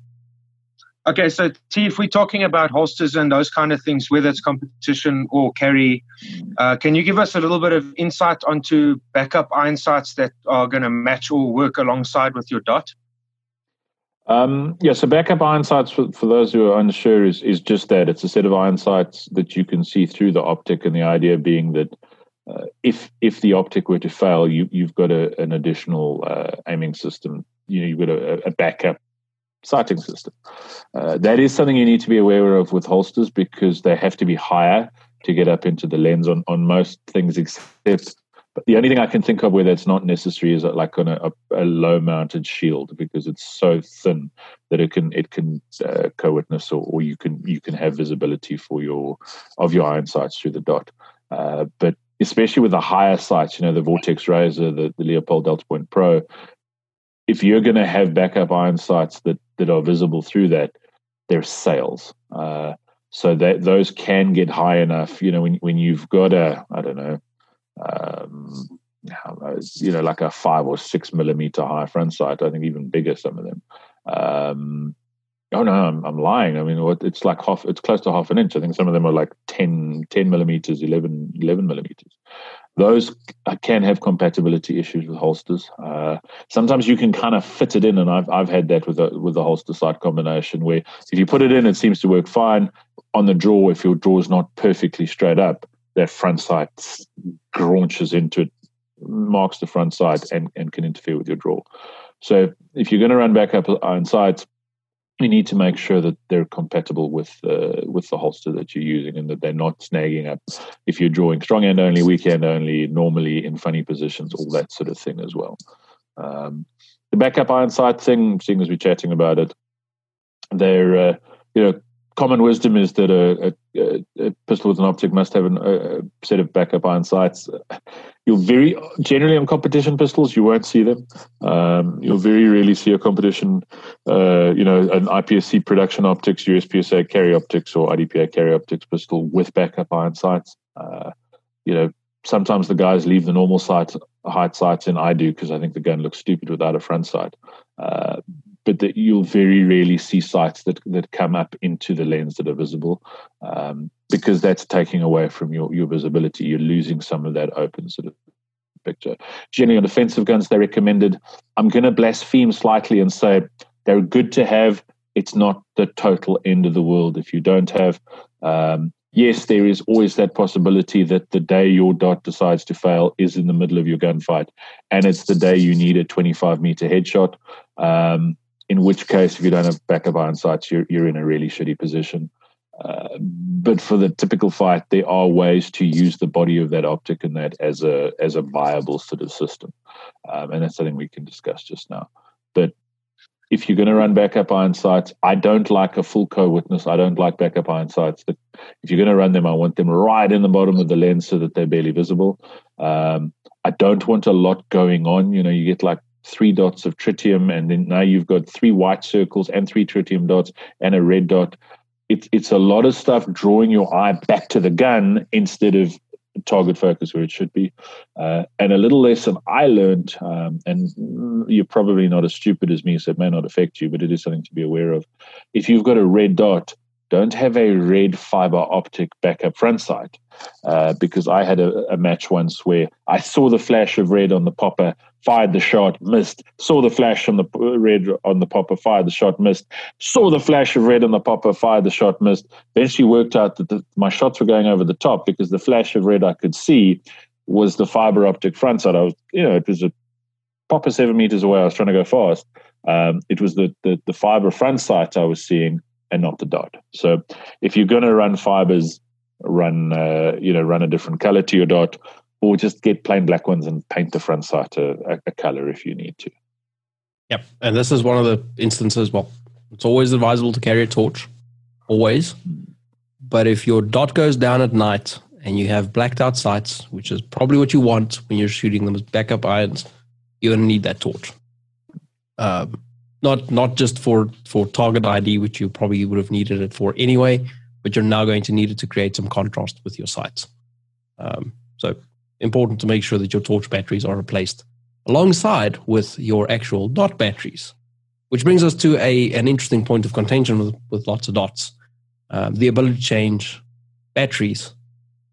Okay, so T, if we're talking about holsters and those kind of things, whether it's competition or carry, uh, can you give us a little bit of insight onto backup iron sights that are going to match or work alongside with your dot? Um, yeah, so backup iron sights for, for those who are unsure is, is just that. It's a set of iron sights that you can see through the optic, and the idea being that uh, if if the optic were to fail, you you've got a, an additional uh, aiming system. You know, you've got a, a backup sighting system. Uh, that is something you need to be aware of with holsters because they have to be higher to get up into the lens on on most things, except the only thing I can think of where that's not necessary is like on a, a, low mounted shield because it's so thin that it can it can uh, co-witness or, or, you can you can have visibility for your of your iron sights through the dot. Uh, but especially with the higher sights, you know, the Vortex Razor, the, the Leupold Delta Point Pro, if you're going to have backup iron sights that that are visible through that, they're sails. Uh, so that those can get high enough. You know, when when you've got a I don't know um, you know, like a five or six millimeter high front sight. I think even bigger, some of them. Um, oh no, I'm, I'm lying. I mean, it's like half, it's close to half an inch. I think some of them are like 10, 10 millimeters, 11, 11 millimeters. Those can have compatibility issues with holsters. Uh, sometimes you can kind of fit it in, and I've I've had that with a with the holster sight combination where if you put it in, it seems to work fine. On the draw, if your draw is not perfectly straight up, that front sight graunches into it, marks the front sight, and, and can interfere with your draw. So if you're going to run back up iron sights, you need to make sure that they're compatible with uh, with the holster that you're using and that they're not snagging up if you're drawing strong hand only, weak hand only, normally in funny positions, all that sort of thing as well. Um, the backup iron sight thing, seeing as we're chatting about it, they're uh, you know common wisdom is that a, a, a, pistol with an optic must have a, set of backup iron sights. You'll very generally on competition pistols you won't see them. Um, you'll very rarely see a competition, uh, you know, an IPSC production optics, USPSA carry optics, or IDPA carry optics pistol with backup iron sights. Uh, you know, sometimes the guys leave the normal sight height sights in. I do because I think the gun looks stupid without a front sight. Uh, but that you'll very rarely see sights that, that come up into the lens that are visible um, because that's taking away from your, your visibility. You're losing some of that open sort of picture. Generally, on defensive guns, they're recommended. I'm going to blaspheme slightly and say they're good to have. It's not the total end of the world if you don't have. Um, yes, there is always that possibility that the day your dot decides to fail is in the middle of your gunfight, and it's the day you need a 25 meter headshot. Um, in which case, if you don't have backup iron sights, you're, you're in a really shitty position. Uh, but for the typical fight, there are ways to use the body of that optic and that as a as a viable sort of system, um, and that's something we can discuss just now. But if you're going to run backup iron sights, I don't like a full co-witness. I don't like backup iron sights. If you're going to run them, I want them right in the bottom of the lens so that they're barely visible. Um, I don't want a lot going on. You know, you get like three dots of tritium, and then now you've got three white circles and three tritium dots and a red dot. It's it's a lot of stuff drawing your eye back to the gun instead of target focus where it should be. Uh, and a little lesson I learned, um, and you're probably not as stupid as me, so it may not affect you, but it is something to be aware of. If you've got a red dot, don't have a red fiber optic backup front sight uh, because I had a, a, match once where I saw the flash of red on the popper, fired the shot, missed, saw the flash on the red on the popper, fired the shot, missed, saw the flash of red on the popper, fired the shot, missed. Eventually worked out that the, my shots were going over the top because the flash of red I could see was the fiber optic front sight. I was, you know, it was a popper seven meters away. I was trying to go fast. Um, it was the, the, the fiber front sight I was seeing and not the dot. So if you're going to run fibers, run uh, you know run a different color to your dot, or just get plain black ones and paint the front sight a, a color if you need to. Yep, and this is one of the instances. Well, it's always advisable to carry a torch, always. But if your dot goes down at night and you have blacked out sights, which is probably what you want when you're shooting them as backup irons, you're going to need that torch. Um, not not just for for target ID, which you probably would have needed it for anyway, but you're now going to need it to create some contrast with your sights. Um, so important to make sure that your torch batteries are replaced alongside with your actual dot batteries, which brings us to a an interesting point of contention with, with lots of dots. Um, the ability to change batteries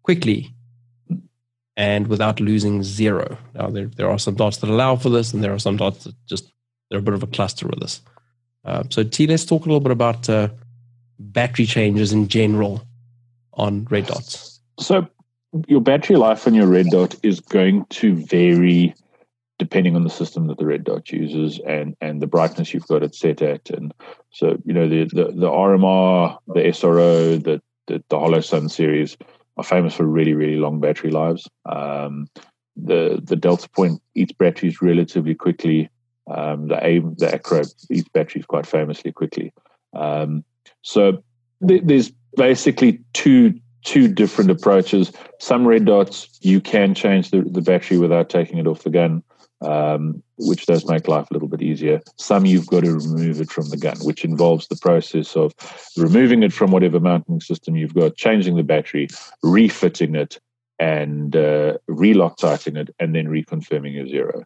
quickly and without losing zero. Now, there, there are some dots that allow for this, and there are some dots that just they're a bit of a cluster with this. Uh, so, T, let's talk a little bit about uh, battery changes in general on red dots. So, your battery life on your red dot is going to vary depending on the system that the red dot uses and and the brightness you've got it set at. And so, you know, the the, the RMR, the SRO, the, the the Holosun series are famous for really really long battery lives. Um, the the Delta Point eats batteries relatively quickly. Um, the AIM, the Acro eats batteries quite famously quickly. Um, so th- there's basically two two different approaches. Some red dots you can change the, the battery without taking it off the gun, um, which does make life a little bit easier. Some you've got to remove it from the gun, which involves the process of removing it from whatever mounting system you've got, changing the battery, refitting it, and uh, it, and then reconfirming your zero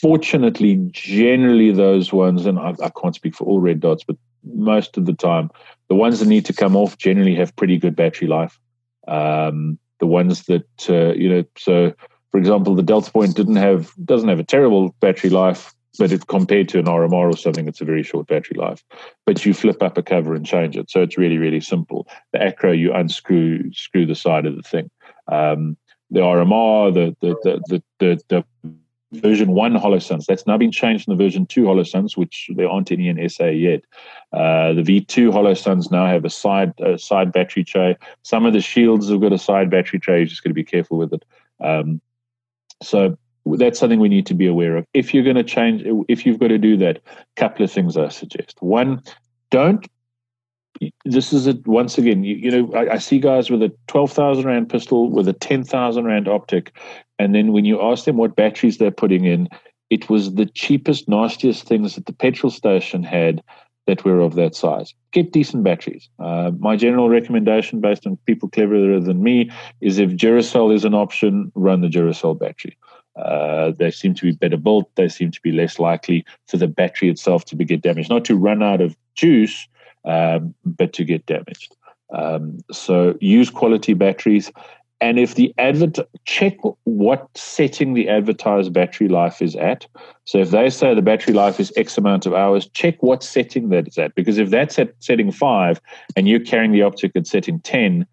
fortunately, generally those ones, and I, I, can't speak for all red dots, but most of the time, the ones that need to come off generally have pretty good battery life. Um, the ones that uh, you know, so for example, the Delta Point didn't have doesn't have a terrible battery life, but it compared to an RMR or something, it's a very short battery life. But you flip up a cover and change it, so it's really really simple. The Acro, you unscrew screw the side of the thing. Um, the RMR, the the the the, the, the version one Holosuns. That's now been changed in the version two Holosuns, which there aren't any in SA yet. Uh, the V2 Holosuns now have a side a side battery tray. Some of the shields have got a side battery tray. you're just got to be careful with it. Um, so that's something we need to be aware of. If you're going to change, if you've got to do that, couple of things I suggest. One, don't this is it once again. You, you know, I, I, see guys with a twelve thousand rand pistol with a ten thousand rand optic, and then when you ask them what batteries they're putting in, it was the cheapest, nastiest things that the petrol station had that were of that size. Get decent batteries. Uh, my general recommendation, based on people cleverer than me, is if Duracell is an option, run the Duracell battery. Uh, they seem to be better built. They seem to be less likely for the battery itself to be get damaged. Not to run out of juice, um, but to get damaged. Um, so use quality batteries. And if the advert check what setting the advertised battery life is at. So if they say the battery life is X amount of hours, check what setting that is at. Because if that's at setting five and you're carrying the optic at setting 10,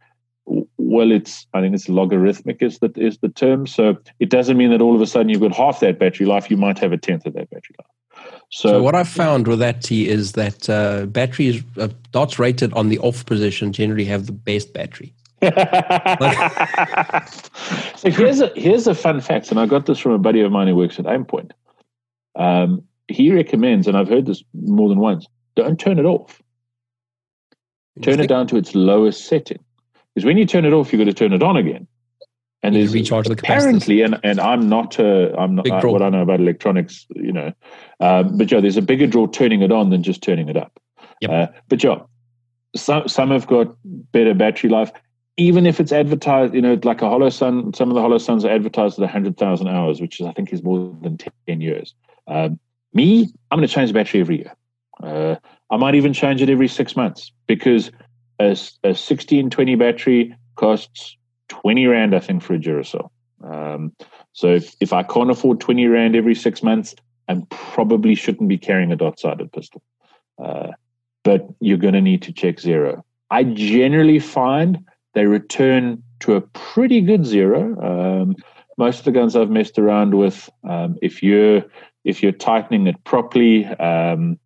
well, it's I think it's logarithmic is the is the term. So it doesn't mean that all of a sudden you've got half that battery life. You might have a tenth of that battery life. So, so what I've found with that T is that uh, batteries uh, dots rated on the off position generally have the best battery. so here's a here's a fun fact, and I got this from a buddy of mine who works at Aimpoint. Um, he recommends, and I've heard this more than once: don't turn it off. Turn it down to its lowest setting, because when you turn it off, you've got to turn it on again and there's recharge the apparently, and, and I'm not uh, I'm not uh, what I know about electronics, you know, um, but yeah, there's a bigger draw turning it on than just turning it up. Yep. Uh, but yeah, some some have got better battery life. Even if it's advertised, you know, like a Holosun, some of the Holosuns are advertised at hundred thousand hours, which is, I think is more than ten years. Um, me, I'm going to change the battery every year. Uh, I might even change it every six months because a, a 1620 battery costs 20 Rand, I think, for a Duracell. Um, so if, if I can't afford 20 Rand every six months, I probably shouldn't be carrying a dot sided pistol. Uh, but you're going to need to check zero. I generally find they return to a pretty good zero. Um, most of the guns I've messed around with, um, if you're if you're tightening it properly, um,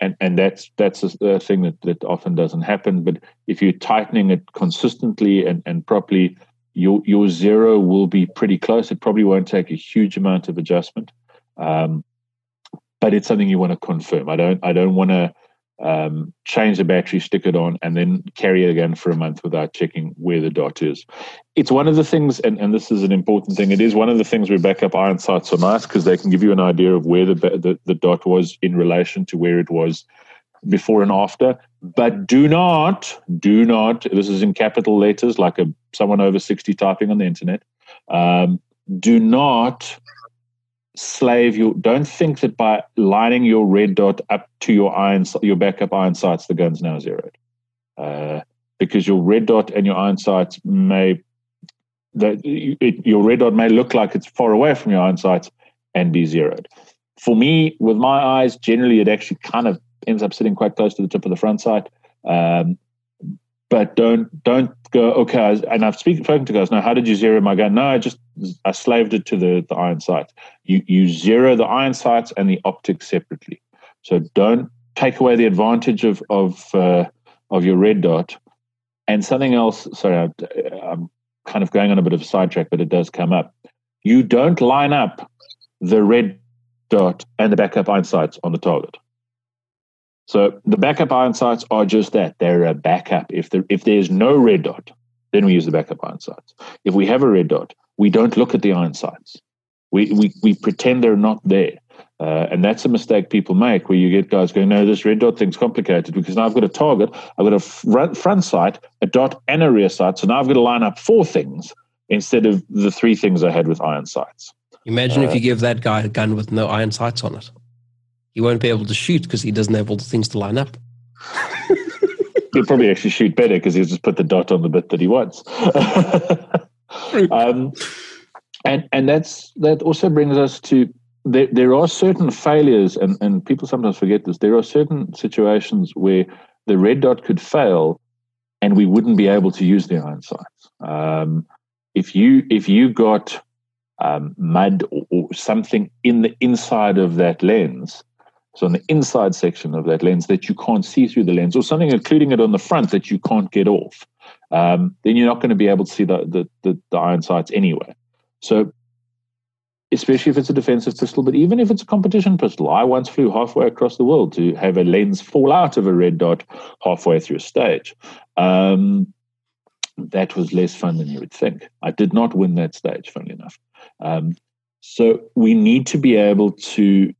and and that's that's a, thing that, that often doesn't happen. But if you're tightening it consistently and, and properly, your your zero will be pretty close. It probably won't take a huge amount of adjustment, um, but it's something you want to confirm. I don't I don't want to um, change the battery, stick it on, and then carry it again for a month without checking where the dot is. It's one of the things, and, and this is an important thing, it is one of the things where backup iron sights are nice because they can give you an idea of where the, the, the dot was in relation to where it was before and after. But do not, do not, this is in capital letters, like a someone over 60 typing on the internet. Um, do not slave you. Don't think that by lining your red dot up to your iron your backup iron sights the gun's now zeroed. Uh, because your red dot and your iron sights may that your red dot may look like it's far away from your iron sights and be zeroed. For me with my eyes generally it actually kind of ends up sitting quite close to the tip of the front sight. Um, but don't don't go okay and i've speak, spoken to guys now how did you zero my gun? No i just i slaved it to the, the iron sights. you you zero the iron sights and the optics separately so don't take away the advantage of of uh, of your red dot and something else sorry I, i'm kind of going on a bit of a sidetrack but it does come up you don't line up the red dot and the backup iron sights on the target so the backup iron sights are just that. They're a backup. If there if there's no red dot, then we use the backup iron sights. If we have a red dot, we don't look at the iron sights. We we we pretend they're not there. Uh, and that's a mistake people make where you get guys going, no, this red dot thing's complicated because now I've got a target, I've got a front, front sight, a dot, and a rear sight. So now I've got to line up four things instead of the three things I had with iron sights. Imagine uh, if you give that guy a gun with no iron sights on it he won't be able to shoot because he doesn't have all the things to line up. He'll probably actually shoot better because he'll just put the dot on the bit that he wants. um, and and that's that also brings us to there, there are certain failures, and, and people sometimes forget this. There are certain situations where the red dot could fail, and we wouldn't be able to use the iron sights. Um, if you if you got um, mud or, or, something in the inside of that lens, so on the inside section of that lens that you can't see through the lens, or something including it on the front that you can't get off, um, then you're not going to be able to see the, the, the, iron sights anywhere. So especially if it's a defensive pistol, but even if it's a competition pistol. I once flew halfway across the world to have a lens fall out of a red dot halfway through a stage. Um, that was less fun than you would think. I did not win that stage, funnily enough. Um, so we need to be able to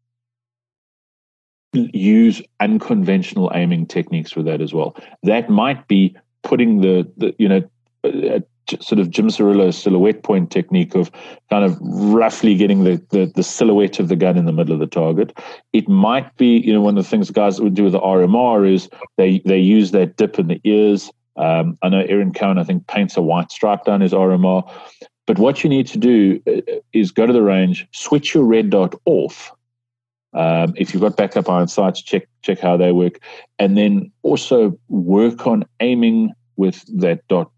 use unconventional aiming techniques for that as well. That might be putting the, the you know, uh, sort of Jim Cirillo's silhouette point technique of kind of roughly getting the, the, the, silhouette of the gun in the middle of the target. It might be, you know, one of the things guys would do with the RMR is they, they use that dip in the ears. Um, I know Aaron Cowan, I think, paints a white stripe down his RMR. But what you need to do uh, is go to the range, switch your red dot off, um, if you've got backup iron sights, check check how they work, and then also work on aiming with that dot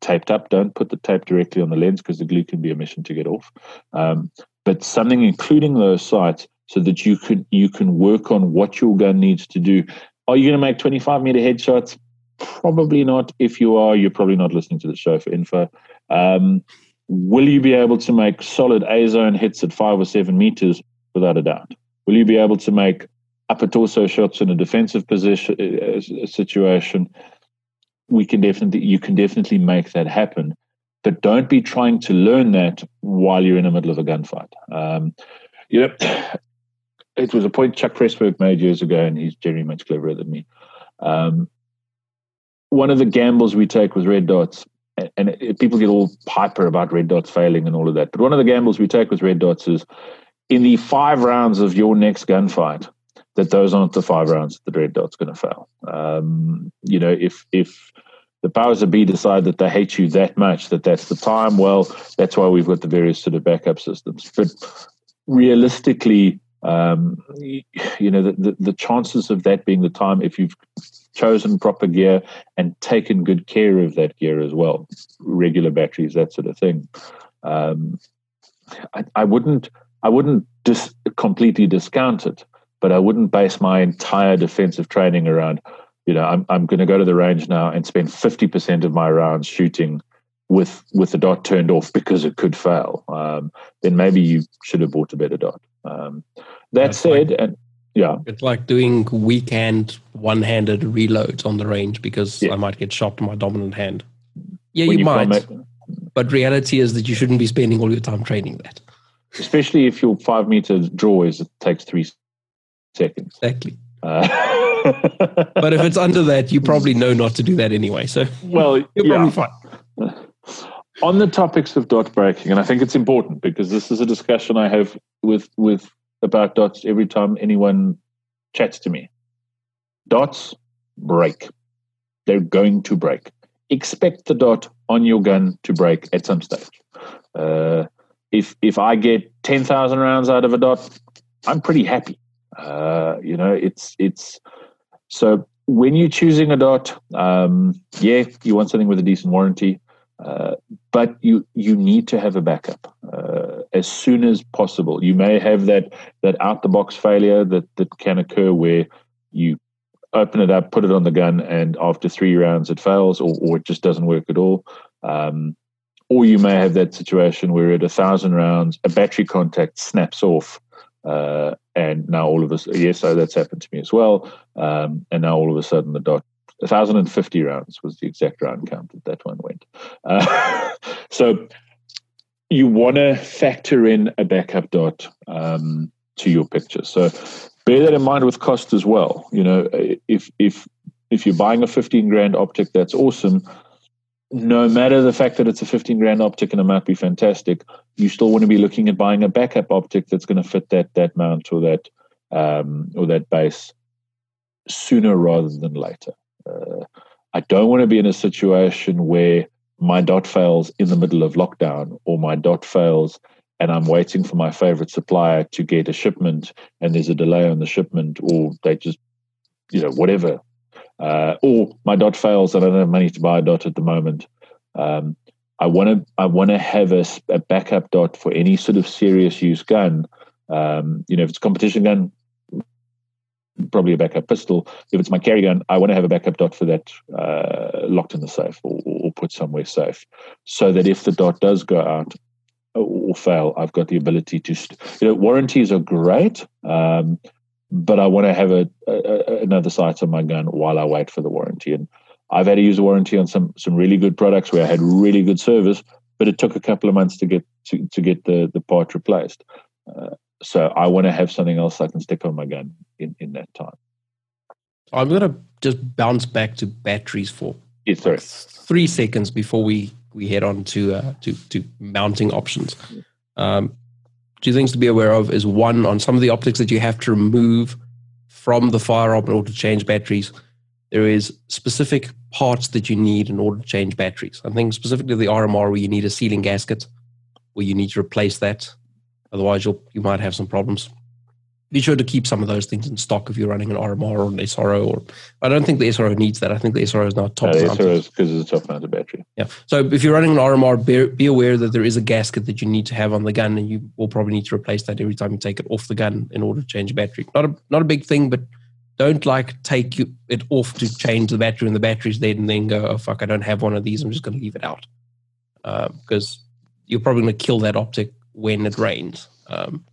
taped up. Don't put the tape directly on the lens because the glue can be a mission to get off. Um, but something including those sights so that you can you can work on what your gun needs to do. Are you going to make 25 meter headshots? Probably not. If you are, you're probably not listening to the show for info. Um, will you be able to make solid A zone hits at five or seven meters? Without a doubt. Will you be able to make upper torso shots in a defensive position uh, situation? We can definitely, you can definitely make that happen, but don't be trying to learn that while you're in the middle of a gunfight. Um, you know, it was a point Chuck Pressburg made years ago, and he's generally much cleverer than me. Um, one of the gambles we take with red dots, and, it, people get all hyper about red dots failing and all of that, but one of the gambles we take with red dots is in the five rounds of your next gunfight, that those aren't the five rounds that the red dot's going to fail. Um, you know, if if the powers that be decide that they hate you that much that that's the time, well, that's why we've got the various sort of backup systems. But realistically, um, you know, the, the, the chances of that being the time, if you've chosen proper gear and taken good care of that gear as well, regular batteries, that sort of thing. Um, I, I wouldn't I wouldn't just completely discount it, but I wouldn't base my entire defensive training around, you know, I'm, I'm going to go to the range now and spend 50% of my rounds shooting with with the dot turned off because it could fail. Um, then maybe you should have bought a better dot. Um, that That's said, and Yeah. It's like doing weak hand one handed reloads on the range because yeah. I might get shot in my dominant hand. Yeah, you, you might. Make, but reality is that you shouldn't be spending all your time training that. Especially if your five meter draw is it takes three seconds. Exactly. Uh, but if it's under that, you probably know not to do that anyway. So well, you're yeah. probably fine. On the topics of dot breaking, and I think it's important because this is a discussion I have with with about dots every time anyone chats to me. Dots break. They're going to break. Expect the dot on your gun to break at some stage. Uh, if if I get ten thousand rounds out of a dot, I'm pretty happy. Uh, you know, it's it's so when you're choosing a dot, um, yeah, you want something with a decent warranty, uh, but you you need to have a backup uh, as soon as possible. You may have that that out the box failure that that can occur where you open it up, put it on the gun, and after three rounds it fails or, or it just doesn't work at all. Um, or you may have that situation where at a thousand rounds, a battery contact snaps off. Uh, and now all of us, yes, so that's happened to me as well. Um, and now all of a sudden the dot 1,050 rounds was the exact round count that that one went. Uh, so you want to factor in a backup dot um, to your picture. So bear that in mind with cost as well. You know, if if if you're buying a 15 grand optic, that's awesome. No matter the fact that it's a 15 grand optic and it might be fantastic, you still want to be looking at buying a backup optic that's going to fit that that mount or that um, or that base sooner rather than later. Uh, I don't want to be in a situation where my dot fails in the middle of lockdown or my dot fails and I'm waiting for my favorite supplier to get a shipment and there's a delay on the shipment or they just, you know, whatever. Uh, or my dot fails and I don't have money to buy a dot at the moment. Um, I want to I want to have a, a, backup dot for any sort of serious use gun. Um, you know, if it's a competition gun, probably a backup pistol. If it's my carry gun, I want to have a backup dot for that uh, locked in the safe or, or, put somewhere safe, so that if the dot does go out, or fail, I've got the ability to, you know, warranties are great, um, but I want to have a, a, another sight on my gun while I wait for the warranty. And I've had to use a warranty on some some really good products where I had really good service, but it took a couple of months to get to, to get the the part replaced. Uh, so I want to have something else I can stick on my gun in in that time. I'm going to just bounce back to batteries for yes, sorry. three seconds before we we head on to uh, to to mounting options. Um, two things to be aware of is one on some of the optics that you have to remove from the firearm in order to change batteries. There is specific parts that you need in order to change batteries. I think specifically the RMR where you need a sealing gasket, where you need to replace that. Otherwise, you'll you might have some problems be sure to keep some of those things in stock if you're running an RMR or an SRO. Or I don't think the SRO needs that. I think the SRO is not top. No, the SRO is because it's a top mounted battery. Yeah. So if you're running an RMR, be, be, aware that there is a gasket that you need to have on the gun, and you will probably need to replace that every time you take it off the gun in order to change the battery. Not a not a big thing, but don't like take you, it off to change the battery and the battery's dead, and then go, oh fuck, I don't have one of these. I'm just going to leave it out because uh, you're probably going to kill that optic when it rains. Um,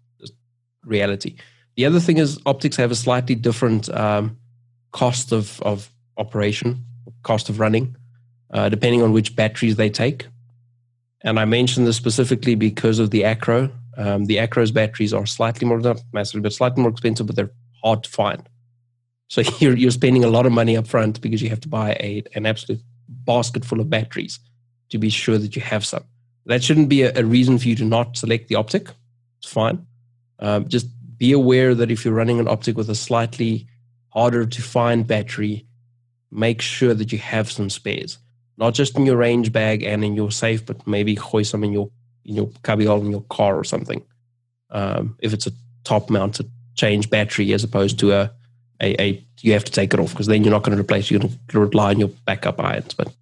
reality. The other thing is optics have a slightly different um, cost of, of operation, cost of running, uh, depending on which batteries they take. And I mention this specifically because of the Acro. Um, the Acro's batteries are slightly more, not massively, but slightly more expensive, but they're hard to find. So you're, you're spending a lot of money up front because you have to buy a, an absolute basket full of batteries to be sure that you have some. That shouldn't be a, a reason for you to not select the optic. It's fine. Um, just be aware that if you're running an optic with a slightly harder to find battery, make sure that you have some spares, not just in your range bag and in your safe, but maybe hoist some in your in your cubbyhole in your car or something. Um, if it's a top mounted change battery as opposed to a, a, a you have to take it off because then you're not going to replace. You're going to rely on your backup irons. But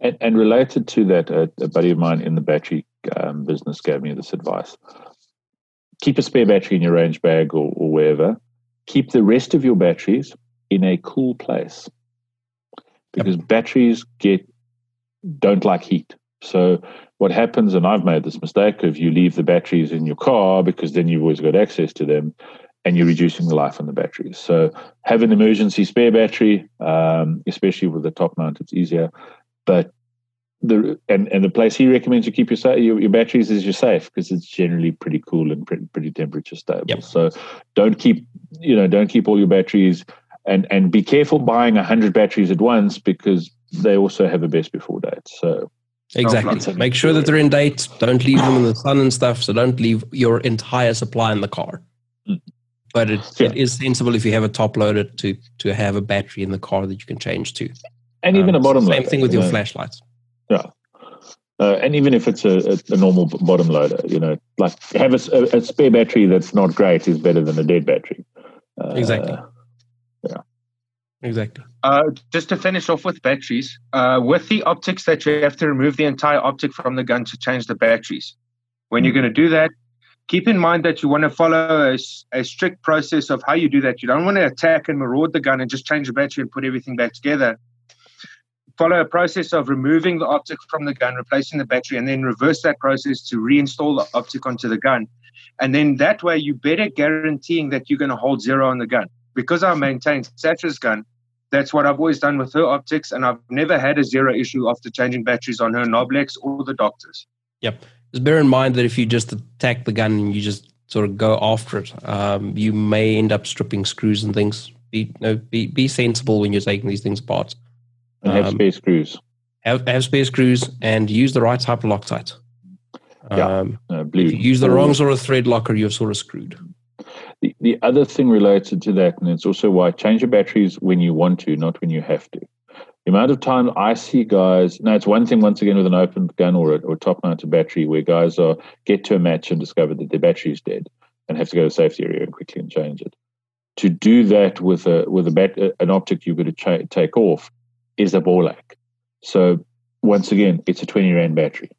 and, and related to that, a, a buddy of mine in the battery um, business gave me this advice keep a spare battery in your range bag or, or wherever. Keep the rest of your batteries in a cool place because yep. batteries get don't like heat. So what happens, and I've made this mistake, if you leave the batteries in your car because then you've always got access to them, and you're reducing the life on the batteries. So have an emergency spare battery, um, especially with the top mount, it's easier. But the and, and the place he recommends you keep your your, your batteries is your safe because it's generally pretty cool and pretty, pretty temperature stable. Yep. So don't keep you know don't keep all your batteries and and be careful buying hundred batteries at once because they also have a best before date. So exactly, make sure that they're in date. Don't leave them in the sun and stuff. So don't leave your entire supply in the car. Mm. But it, yeah. it is sensible if you have a top loader to to have a battery in the car that you can change to. And even um, a bottom same loader. Thing with your know. flashlights. Yeah. Uh, and even if it's a, a, a, normal bottom loader, you know, like have a, a, spare battery that's not great is better than a dead battery. Uh, exactly. Yeah. Exactly. Uh, just to finish off with batteries, uh, with the optics that you have to remove the entire optic from the gun to change the batteries. When you're hmm. going to do that, keep in mind that you want to follow a, a strict process of how you do that. You don't want to attack and maraud the gun and just change the battery and put everything back together follow a process of removing the optic from the gun, replacing the battery, and then reverse that process to reinstall the optic onto the gun. And then that way, you're better guaranteeing that you're going to hold zero on the gun. Because I maintain Satra's gun, that's what I've always done with her optics, and I've never had a zero issue after changing batteries on her Noblex or the Docters. Yep. Just bear in mind that if you just attack the gun and you just sort of go after it, um, you may end up stripping screws and things. Be, you know, be be sensible when you're taking these things apart. And have um, spare screws. Have, have spare screws and use the right type of Loctite. Yeah, uh, blue. If you use the wrong sort of thread locker, you're sort of screwed. The, the other thing related to that, and it's also why change your batteries when you want to, not when you have to. The amount of time I see guys, now it's one thing once again with an open gun or a, or top mounted battery where guys are get to a match and discover that their battery is dead and have to go to the safety area and quickly and change it. To do that with a with a bat, an optic you've got to ch- take off is a Borlak. So once again, it's a 20 Rand battery.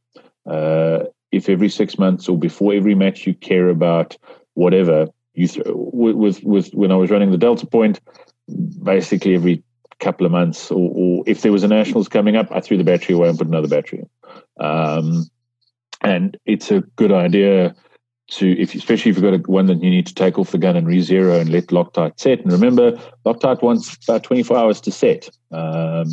Uh, if every six months or before every match you care about whatever, you throw, with, with when I was running the Delta Point, basically every couple of months, or, or, if there was a nationals coming up, I threw the battery away and put another battery in. Um, and it's a good idea to, if especially if you've got a, one that you need to take off the gun and re-zero and let Loctite set. And remember, Loctite wants about 24 hours to set um,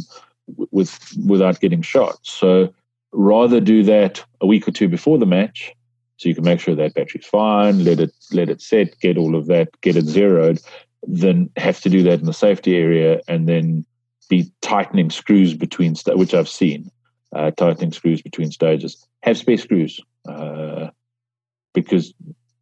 with without getting shot. So rather do that a week or two before the match, so you can make sure that battery's fine, let it let it set, get all of that, get it zeroed, then have to do that in the safety area and then be tightening screws between st- which I've seen. Uh, tightening screws between stages. Have spare screws. Uh, because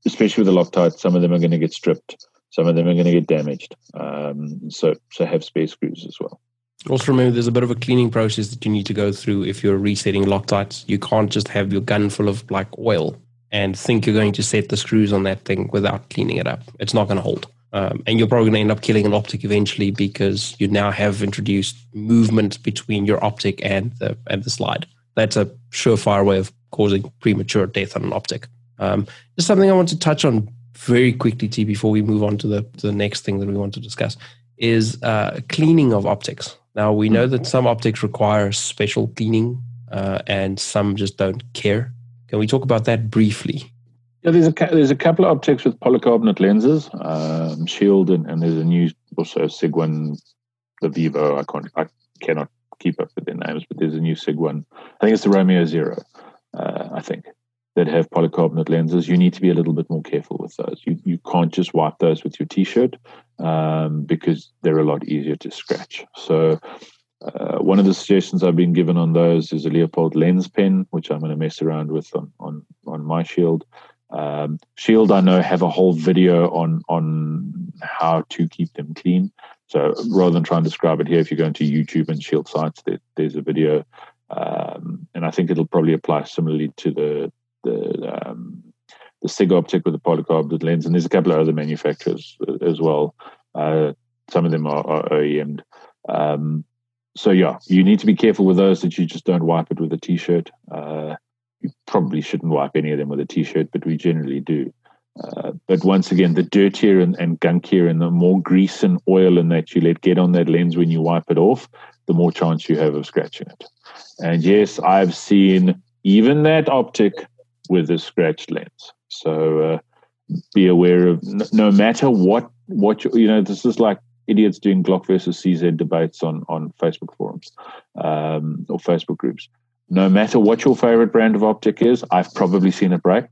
especially with the Loctite, some of them are going to get stripped, some of them are going to get damaged. Um, so so have spare screws as well. Also remember, there's a bit of a cleaning process that you need to go through if you're resetting Loctites. You can't just have your gun full of like oil and think you're going to set the screws on that thing without cleaning it up. It's not going to hold. Um, and you're probably going to end up killing an optic eventually because you now have introduced movement between your optic and the and the slide. That's a surefire way of causing premature death on an optic. Um, just something I want to touch on very quickly, T, before we move on to the, to the next thing that we want to discuss is uh, cleaning of optics. Now, we know that some optics require special cleaning uh, and some just don't care. Can we talk about that briefly? Yeah, there's a there's a couple of optics with polycarbonate lenses, um, Shield, and, and, there's a new also Sig one, the Vivo. I can't I cannot keep up with their names, but there's a new Sig one. I think it's the Romeo Zero. Uh, I think that have polycarbonate lenses, you need to be a little bit more careful with those. You, you can't just wipe those with your t-shirt um, because they're a lot easier to scratch. So uh, one of the suggestions I've been given on those is a Leupold lens pen, which I'm going to mess around with on, on, on my shield. Um, shield, I know, have a whole video on on how to keep them clean. So rather than try and describe it here, if you go into YouTube and Shield Sights, there, there's a video, um, and I think it'll probably apply similarly to the the um, the SIG optic with the polycarbonate lens, and there's a couple of other manufacturers as well. Uh, some of them are, are OEM'd. Um, so yeah, you need to be careful with those that you just don't wipe it with a t-shirt. Uh, you probably shouldn't wipe any of them with a t-shirt, but we generally do. Uh, but once again, the dirtier and, and gunkier and the more grease and oil and that you let get on that lens when you wipe it off, the more chance you have of scratching it. And yes, I've seen even that optic with a scratched lens. So uh, be aware of no, no matter what what you, you know. This is like idiots doing Glock versus CZ debates on on Facebook forums um, or Facebook groups. No matter what your favorite brand of optic is, I've probably seen it break.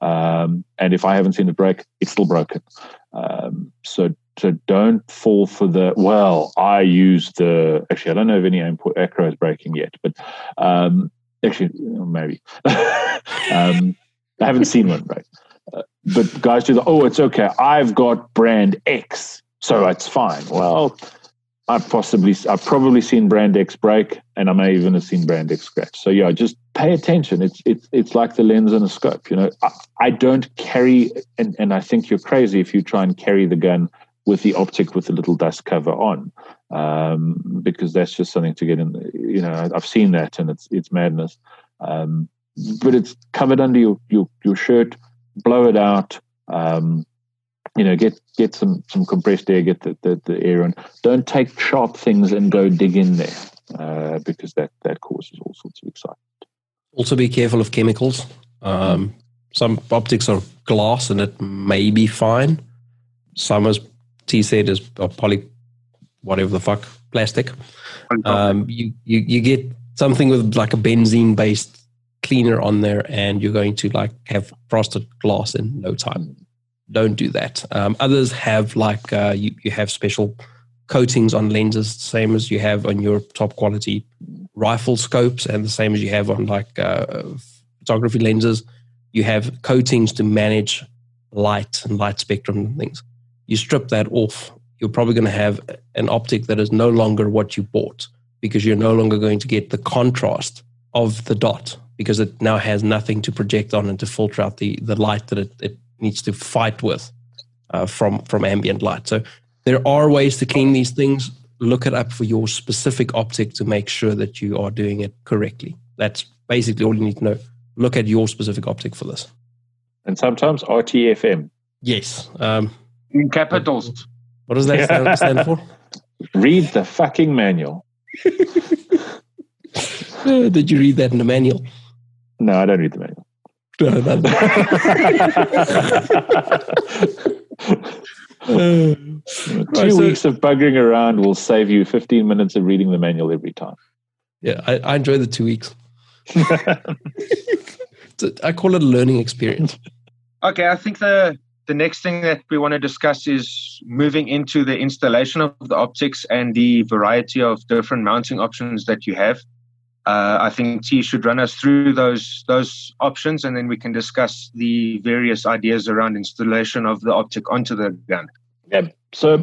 Um, and if I haven't seen it break, it's still broken. Um, so so don't fall for the well. I use the actually I don't know if any acro is breaking yet, but um, actually maybe um, I haven't seen one break. Uh, but guys do the oh it's okay. I've got brand X, so it's fine. Well, I've possibly, I've probably seen Brand X break, and I may even have seen Brand X scratch. So yeah, just pay attention. It's it's it's like the lens and a scope. You know, I, I don't carry, and and I think you're crazy if you try and carry the gun with the optic with the little dust cover on, um, because that's just something to get in. You know, I've seen that, and it's it's madness. Um, but it's covered under your your, your shirt. Blow it out. Um, you know, get get some some compressed air, get the, the, the air in. Don't take sharp things and go dig in there uh, because that that causes all sorts of excitement. Also, be careful of chemicals. Um, some optics are glass and it may be fine. Some, as T said, is poly, whatever the fuck, plastic. Um, you, you you get something with like a benzene based cleaner on there, and you're going to like have frosted glass in no time don't do that. Um, others have like uh, you, you have special coatings on lenses, same as you have on your top quality rifle scopes, and the same as you have on like uh, photography lenses. You have coatings to manage light and light spectrum and things. You strip that off, you're probably going to have an optic that is no longer what you bought because you're no longer going to get the contrast of the dot because it now has nothing to project on and to filter out the, the light that it, it needs to fight with uh, from from ambient light. So there are ways to clean these things. Look it up for your specific optic to make sure that you are doing it correctly. That's basically all you need to know. Look at your specific optic for this. And sometimes RTFM. Yes. Um, In capitals. What does that yeah. stand, for? Read the fucking manual. uh, did you read that in the manual? No, I don't read the manual. Two weeks of bugging around will save you 15 minutes of reading the manual every time. Yeah, I, I enjoy the two weeks. I call it a learning experience. Okay, I think the the next thing that we want to discuss is moving into the installation of the optics and the variety of different mounting options that you have. Uh, I think T should run us through those those options, and then we can discuss the various ideas around installation of the optic onto the gun. Yeah. So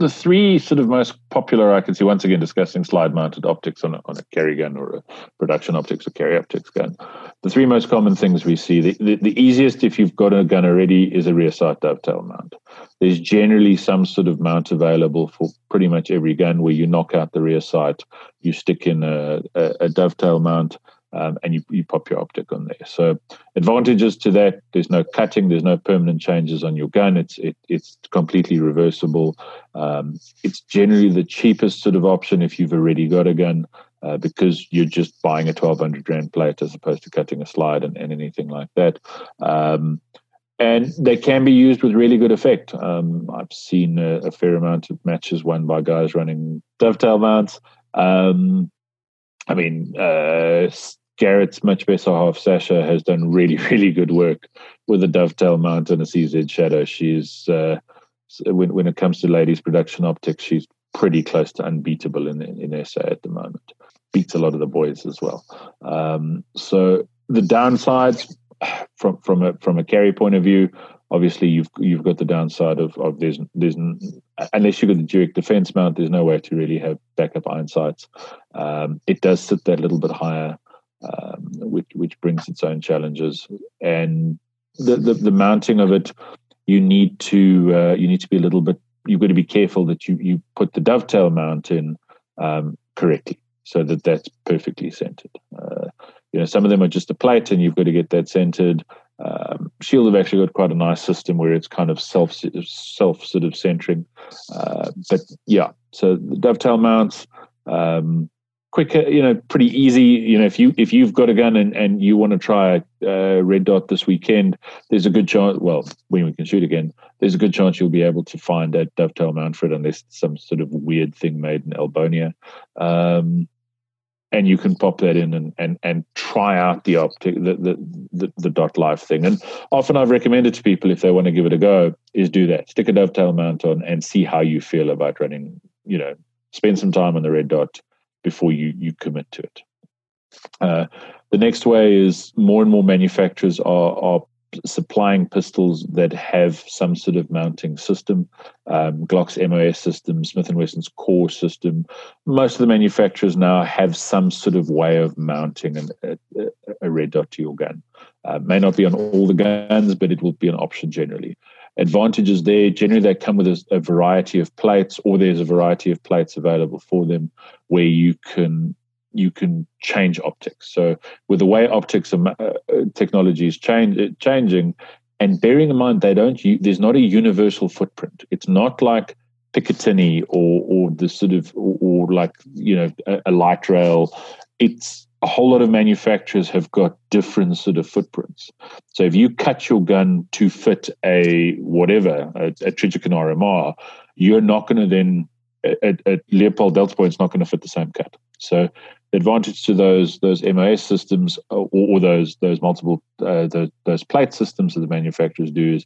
the three sort of most popular I can see once again discussing slide mounted optics on a, on a carry gun or a production optics or carry optics gun. The three most common things we see the, the, the easiest if you've got a gun already is a rear sight dovetail mount. There's generally some sort of mount available for pretty much every gun where you knock out the rear sight, you stick in a, a, a dovetail mount um, and you, you pop your optic on there. So advantages to that: there's no cutting, there's no permanent changes on your gun. It's it, it's completely reversible. Um, it's generally the cheapest sort of option if you've already got a gun. Uh, because you're just buying a 1200 rand plate as opposed to cutting a slide and, and anything like that. Um, and they can be used with really good effect. Um, I've seen a, a, fair amount of matches won by guys running dovetail mounts. Um, I mean, uh, Garrett's much better half, Sasha, has done really, really good work with a dovetail mount and a CZ shadow. She's uh, when when it comes to ladies production optics, she's pretty close to unbeatable in in, in SA at the moment. Beats a lot of the boys as well. Um, so the downsides from from a from a carry point of view, obviously you've you've got the downside of of there's there's unless you've got the Duick defense mount, there's no way to really have backup iron sights. Um, it does sit that little bit higher um, which which brings its own challenges. And the, the, the mounting of it, you need to uh, you need to be a little bit. You've got to be careful that you you put the dovetail mount in um, correctly, so that that's perfectly centered. Uh, you know, some of them are just a plate, and you've got to get that centered. Um, Shield have actually got quite a nice system where it's kind of self self sort of centering. Uh, but yeah, so the dovetail mounts. Um, quick, you know, pretty easy. You know, if you if you've got a gun and, and you want to try a uh, red dot this weekend, there's a good chance. Well, when we can shoot again, there's a good chance you'll be able to find that dovetail mount for it, unless some sort of weird thing made in Albonia. Um, and you can pop that in and and, and try out the optic the, the the the dot life thing. And often I've recommended to people if they want to give it a go, is do that. Stick a dovetail mount on and see how you feel about running. You know, spend some time on the red dot before you you commit to it. Uh, the next way is more and more manufacturers are, are supplying pistols that have some sort of mounting system. Um, Glock's MOS system, Smith Wesson's Core system. Most of the manufacturers now have some sort of way of mounting an, a, a, red dot to your gun. Uh, may not be on all the guns, but it will be an option generally. Advantages there generally they come with a, a variety of plates, or there's a variety of plates available for them where you can you can change optics. So with the way optics uh, technology is change, uh, changing, and bearing in mind they don't, there's not a universal footprint. It's not like Picatinny or or the sort of or, or like you know a, a, light rail. It's a whole lot of manufacturers have got different sort of footprints. So if you cut your gun to fit a whatever a, a Trijicon RMR, you're not going to then at, a Leupold Delta Point is not going to fit the same cut. So the advantage to those those MOS systems or, or those those multiple uh, those, those plate systems that the manufacturers do is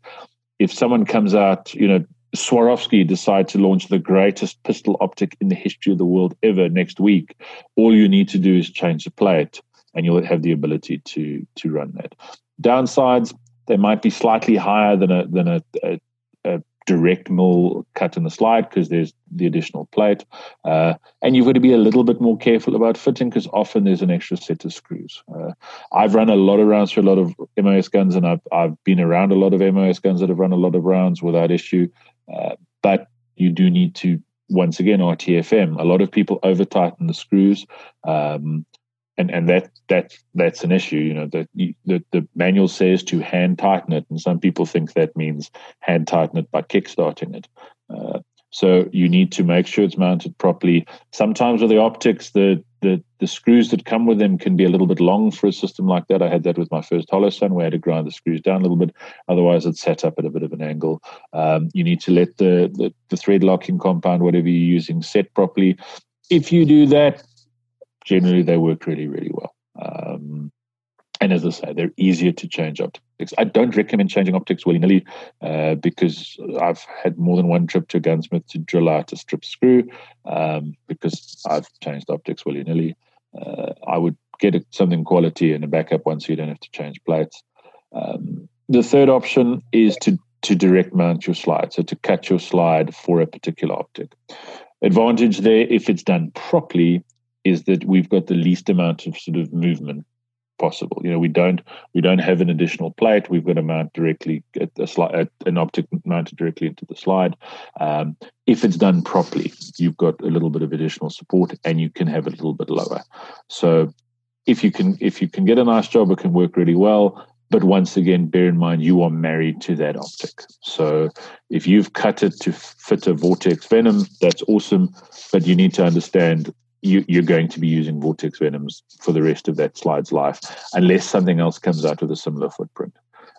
if someone comes out, you know, Swarovski decide to launch the greatest pistol optic in the history of the world ever next week, all you need to do is change the plate and you'll have the ability to to run that. Downsides, they might be slightly higher than a than a, a, a direct mill cut in the slide because there's the additional plate. Uh, and you've got to be a little bit more careful about fitting because often there's an extra set of screws. Uh, I've run a lot of rounds for a lot of MOS guns and I've, I've been around a lot of MOS guns that have run a lot of rounds without issue. Uh, but you do need to, once again, RTFM. A lot of people over tighten the screws. Um, and and that that that's an issue. You know that the the manual says to hand tighten it, and some people think that means hand tighten it by kickstarting it. Uh, so you need to make sure it's mounted properly. Sometimes with the optics, the, the the screws that come with them can be a little bit long for a system like that. I had that with my first Holosun, where I had to grind the screws down a little bit. Otherwise, it's set up at a bit of an angle. Um, you need to let the, the the thread locking compound, whatever you're using, set properly. If you do that, generally they work really, really well. Um, and as I say, they're easier to change optics. I don't recommend changing optics willy nilly uh, because I've had more than one trip to a gunsmith to drill out a strip screw um, because I've changed optics willy nilly. Uh, I would get a, something quality and a backup one so you don't have to change plates. Um, the third option is to to direct mount your slide, so to cut your slide for a particular optic. Advantage there, if it's done properly, is that we've got the least amount of sort of movement possible. You know, we don't we don't have an additional plate. We've got a mount directly at the slide, at an optic mounted directly into the slide. Um, if it's done properly, you've got a little bit of additional support, and you can have it a little bit lower. So, if you can if you can get a nice job, it can work really well. But once again, bear in mind you are married to that optic. So if you've cut it to fit a vortex venom, that's awesome. But you need to understand you, are going to be using vortex venoms for the rest of that slide's life, unless something else comes out with a similar footprint.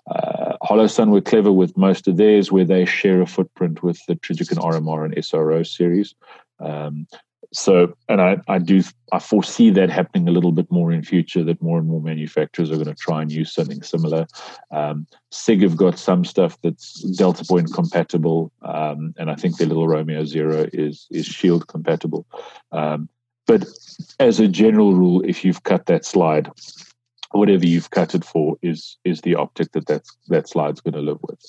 Uh, Holosun were clever with most of theirs, where they share a footprint with the Trijicon RMR and SRO series. Um, so, and I, I do, I foresee that happening a little bit more in future. That more and more manufacturers are going to try and use something similar. Um, Sig have got some stuff that's Delta Point compatible, um, and I think their little Romeo Zero is is Shield compatible. Um, but as a general rule, if you've cut that slide, whatever you've cut it for is is the optic that that, that slide's going to live with.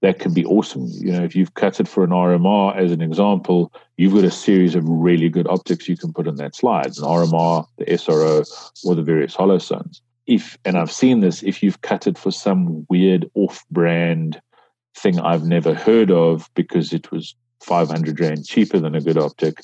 That can be awesome. You know, if you've cut it for an RMR, as an example, you've got a series of really good optics you can put on that slide, an RMR, the SRO, or the various Holosuns. If and I've seen this, if you've cut it for some weird off-brand thing I've never heard of because it was 500 rand cheaper than a good optic,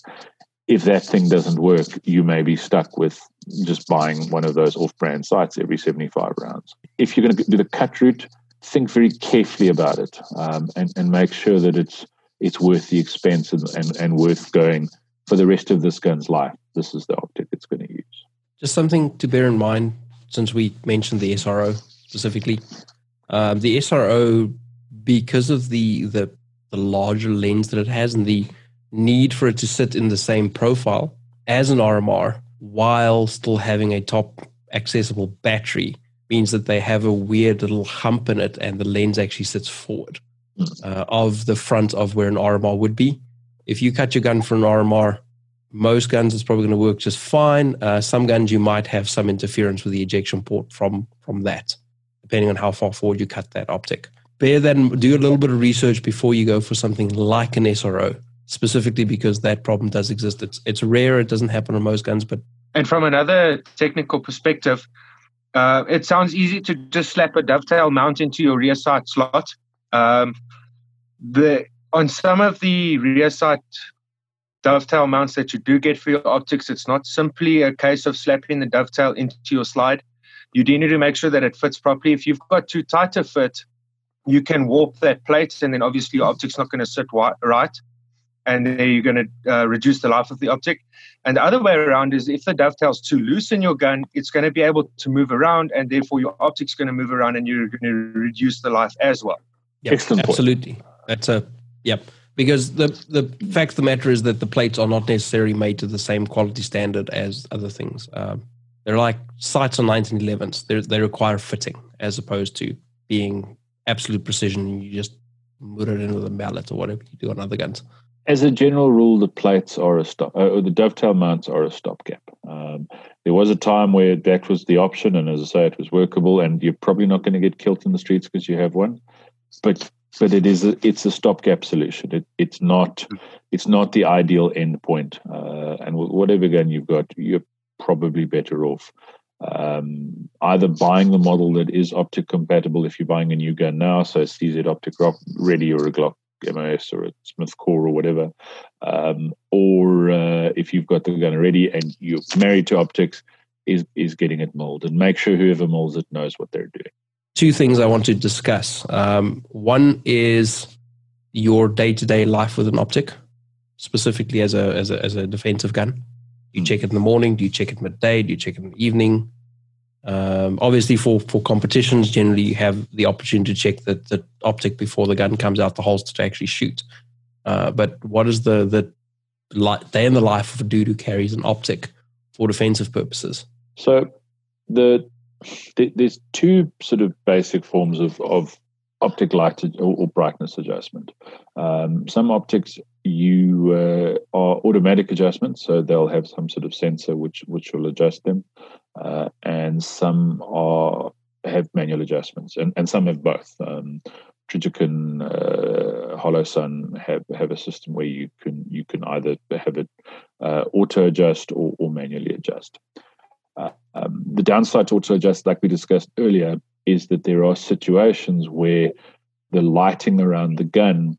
if that thing doesn't work, you may be stuck with just buying one of those off brand sights every 75 rounds. If you're going to do the cut route, think very carefully about it um, and, and make sure that it's it's worth the expense and, and, and worth going for the rest of this gun's life. This is the optic it's going to use. Just something to bear in mind since we mentioned the SRO specifically. Um, the SRO, because of the, the the larger lens that it has and the need for it to sit in the same profile as an RMR while still having a top accessible battery, means that they have a weird little hump in it, and the lens actually sits forward hmm. uh, of the front of where an RMR would be. If you cut your gun for an RMR, most guns it's probably going to work just fine. Uh, some guns you might have some interference with the ejection port from from that, depending on how far forward you cut that optic. Bear that do a little bit of research before you go for something like an SRO, specifically because that problem does exist. It's it's rare. It doesn't happen on most guns, but and from another technical perspective, uh, it sounds easy to just slap a dovetail mount into your rear sight slot. Um, the on some of the rear sight dovetail mounts that you do get for your optics, it's not simply a case of slapping the dovetail into your slide. You do need to make sure that it fits properly. If you've got too tight a fit, you can warp that plate, and then obviously your optic's not going to sit right, and then you're going to uh, reduce the life of the optic. And the other way around is if the dovetail's too loose in your gun, it's going to be able to move around, and therefore your optic's going to move around, and you're going to reduce the life as well. Yep, Excellent absolutely. Point. That's a yep. Because the the fact of the matter is that the plates are not necessarily made to the same quality standard as other things. Um, they're like sights on 1911s. They they require fitting as opposed to being absolute precision. You just put it in with a mallet or whatever you do on other guns. As a general rule, the plates are a stop, uh, or the dovetail mounts are a stopgap. Um, there was a time where that was the option, and as I say, it was workable. And you're probably not going to get killed in the streets because you have one. But but it is a, it's a stopgap solution. It, it's not it's not the ideal endpoint. Uh, and whatever gun you've got, you're probably better off um, either buying the model that is optic compatible if you're buying a new gun now, so it's CZ Optic Ready or a Glock MOS or a Smith Core or whatever, um, or uh, if you've got the gun already and you're married to optics, is is getting it molded. And make sure whoever molds it knows what they're doing two things I want to discuss. Um, one is your day to day life with an optic, specifically as a, as a, as a defensive gun. Do you hmm. check it in the morning? Do you check it midday? Do you check it in the evening? Um, obviously, for, for competitions, generally you have the opportunity to check the, the optic before the gun comes out the holster to actually shoot. Uh, but what is the, the day in the life of a dude who carries an optic for defensive purposes? So the there's two sort of basic forms of, of optic light or, or brightness adjustment. Um, some optics you uh, are automatic adjustments, so they'll have some sort of sensor which which will adjust them, uh, and some are have manual adjustments, and, and some have both. Um, Trijicon, uh, Holosun have have a system where you can you can either have it uh, auto adjust or, or manually adjust. Um, the downside to auto adjust, like we discussed earlier, is that there are situations where the lighting around the gun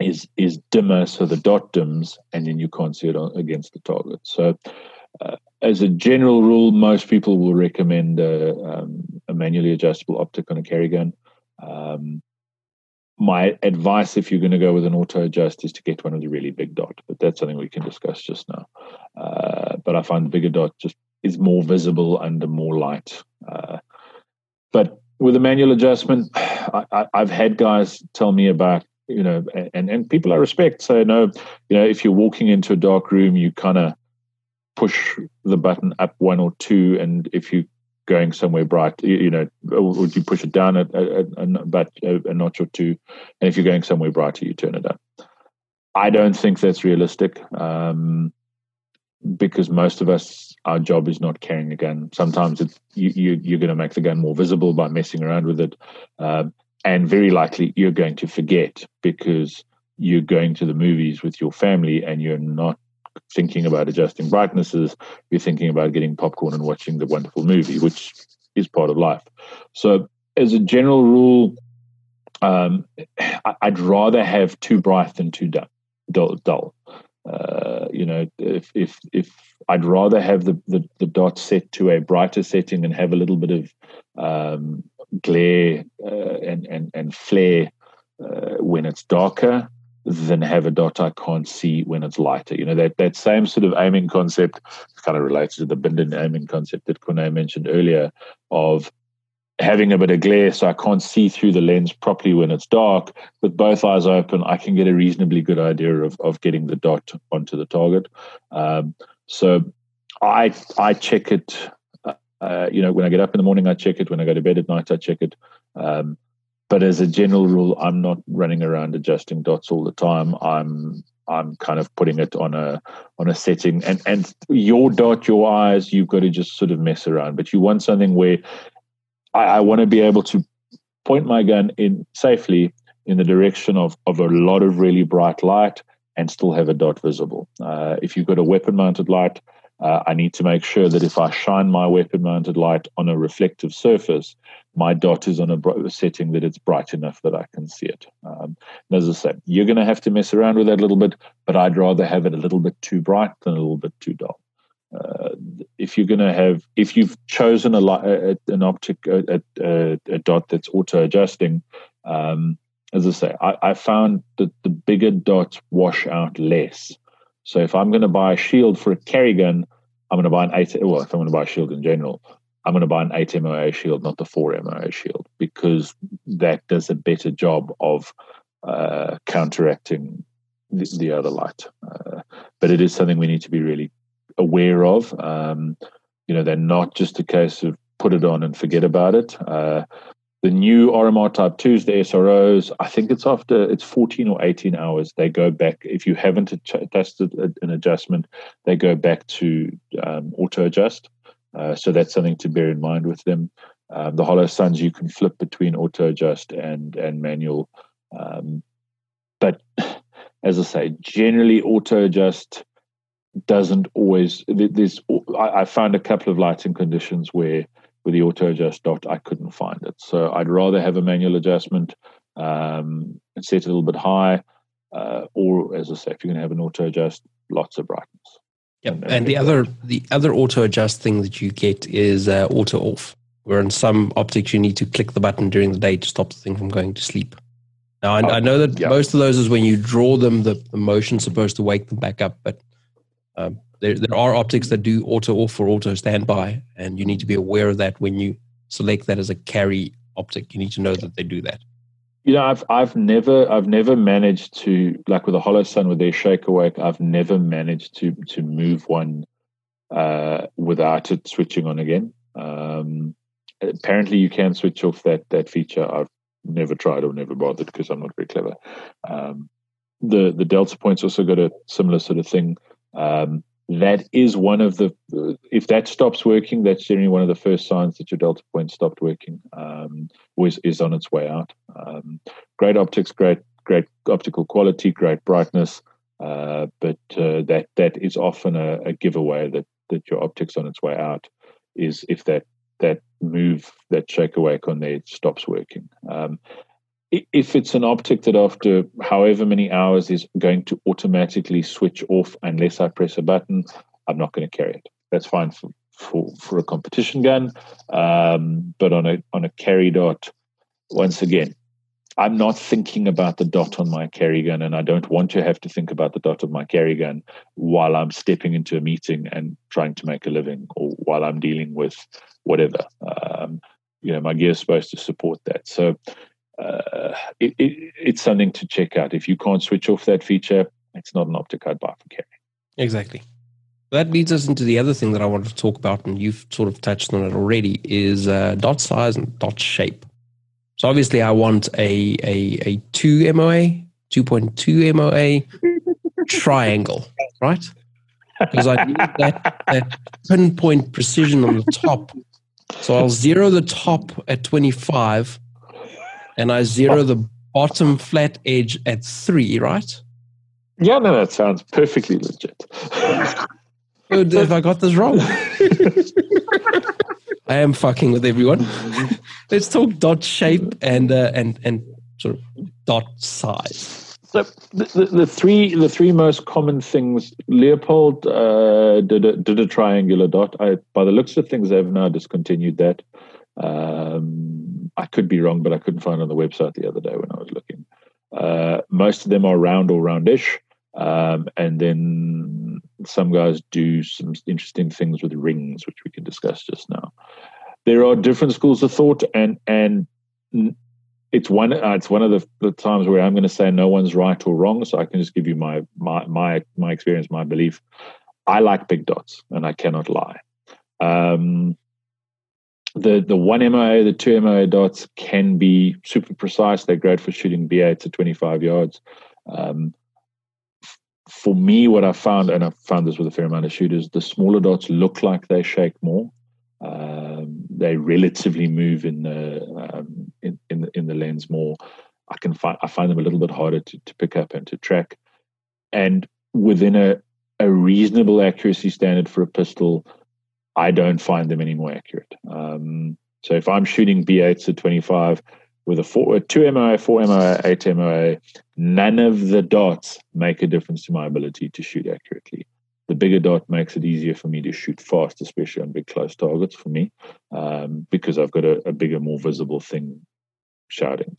is is dimmer, so the dot dims, and then you can't see it against the target. So, uh, as a general rule, most people will recommend a, um, a manually adjustable optic on a carry gun. Um, my advice, if you're going to go with an auto adjust, is to get one of the really big dot. But that's something we can discuss just now. Uh, but I find the bigger dot just is more visible under more light. Uh, but with a manual adjustment, I, have had guys tell me about you know, and and people I respect say no, you know, if you're walking into a dark room, you kind of push the button up one or two, and if you're going somewhere bright, you, know, would you push it down a, a, a, a notch or two, and if you're going somewhere brighter, you turn it up. I don't think that's realistic. Um, because most of us, our job is not carrying a gun. Sometimes it's, you, you, you're going to make the gun more visible by messing around with it. Um, and very likely you're going to forget because you're going to the movies with your family and you're not thinking about adjusting brightnesses. You're thinking about getting popcorn and watching the wonderful movie, which is part of life. So, as a general rule, um, I'd rather have too bright than too dull. dull. Uh, you know, if if if I'd rather have the, the, the dot set to a brighter setting and have a little bit of um, glare uh, and and and flare uh, when it's darker than have a dot I can't see when it's lighter. You know, that, that same sort of aiming concept kind of relates to the Bindon aiming concept that Kune mentioned earlier of having a bit of glare so I can't see through the lens properly when it's dark. With both eyes open, I can get a reasonably good idea of, of getting the dot onto the target. Um, so I I check it. Uh, you know, when I get up in the morning, I check it. When I go to bed at night, I check it. Um, but as a general rule, I'm not running around adjusting dots all the time. I'm I'm kind of putting it on a on a setting, and and your dot, your eyes, you've got to just sort of mess around. But you want something where I, I want to be able to point my gun in safely in the direction of, of a lot of really bright light and still have a dot visible. Uh, if you've got a weapon mounted light, uh, I need to make sure that if I shine my weapon mounted light on a reflective surface, my dot is on a setting that it's bright enough that I can see it. Um, as I said, you're going to have to mess around with that a little bit, but I'd rather have it a little bit too bright than a little bit too dull. Uh, if you're going to have, if you've chosen a, a an optic, a, a, a, dot that's auto adjusting, um, as I say, I, I, found that the bigger dots wash out less. So if I'm going to buy a shield for a carry gun, I'm going to buy an eight. Well, if I'm going to buy a shield in general, I'm going to buy an eight MOA shield, not the four MOA shield, because that does a better job of uh, counteracting the, the, other light. Uh, but it is something we need to be really aware of. Um, you know, they're not just a case of put it on and forget about it. Uh, the new RMR Type 2s, the SROs, I think it's after it's 14 or 18 hours. They go back. If you haven't tested an adjustment, they go back to um, auto adjust. Uh, so that's something to bear in mind with them. Um, the Holosuns, you can flip between auto adjust and and manual. Um, but as I say, generally auto adjust doesn't always. There's I, I found a couple of lighting conditions where with the auto adjust dot I couldn't find it. So I'd rather have a manual adjustment um, and set it a little bit high, uh, or as I say, if you're going to have an auto adjust, lots of brightness. Yep. And, and the other the other auto adjust thing that you get is uh, auto off, where in some optics you need to click the button during the day to stop the thing from going to sleep. Now I, oh, I know that most of those is when you draw them, the, the motion's supposed to wake them back up, but um, there, there are optics that do auto off or auto standby, and you need to be aware of that when you select that as a carry optic. You need to know that they do that. You know, I've I've never I've never managed to like with a Holosun with their shaker awake. I've never managed to to move one uh, without it switching on again. Um, apparently, you can switch off that that feature. I've never tried or never bothered because I'm not very clever. Um, the the delta points also got a similar sort of thing. Um, that is one of the if that stops working that's generally one of the first signs that your delta point stopped working um, is, is on its way out. Um, great optics great great optical quality great brightness uh, but uh, that that is often a, a, giveaway that that your optics on its way out is if that that move that shake awake on there stops working. Um, if it's an optic that after however many hours is going to automatically switch off unless I press a button, I'm not going to carry it. That's fine for for, for a competition gun, um, but on a on a carry dot, once again, I'm not thinking about the dot on my carry gun, and I don't want to have to think about the dot of my carry gun while I'm stepping into a meeting and trying to make a living, or while I'm dealing with whatever. Um, you know, my gear is supposed to support that. So uh, it, it, it's something to check out. If you can't switch off that feature, it's not an optic I'd buy for carry. Exactly. That leads us into the other thing that I wanted to talk about, and you've sort of touched on it already, is uh, dot size and dot shape. So obviously, I want a a, a two MOA, two point two MOA triangle, right? Because I need that, that pinpoint precision on the top. So I'll zero the top at twenty five and I zero the bottom flat edge at three, right? Yeah, no, that sounds perfectly legit. If I got this wrong. I am fucking with everyone. Let's talk dot shape and uh, and and sort of dot size. So the, the, the, three the three most common things Leupold uh, did a, did a triangular dot. I, by the looks of things, they've now discontinued that. Um, I could be wrong, but I couldn't find on the website the other day when I was looking. Uh, most of them are round or roundish. Um, and then some guys do some interesting things with rings, which we can discuss just now. There are different schools of thought, and and it's one uh, it's one of the, the times where I'm going to say no one's right or wrong. So I can just give you my my my my experience, my belief. I like big dots, and I cannot lie. Um, the the one MOA, the two MOA dots can be super precise. They're great for shooting B8 to 25 yards. Um, for me, what I found, and I've found this with a fair amount of shooters, the smaller dots look like they shake more. Um, they relatively move in the um, in, in the in the lens more. I can find I find them a little bit harder to, to pick up and to track. And within a a reasonable accuracy standard for a pistol, I don't find them any more accurate. Um, so if I'm shooting B8s at 25 with a four, a two MOA, four MOA, eight MOA, none of the dots make a difference to my ability to shoot accurately. The bigger dot makes it easier for me to shoot fast, especially on big close targets for me, um, because I've got a, a bigger, more visible thing shouting.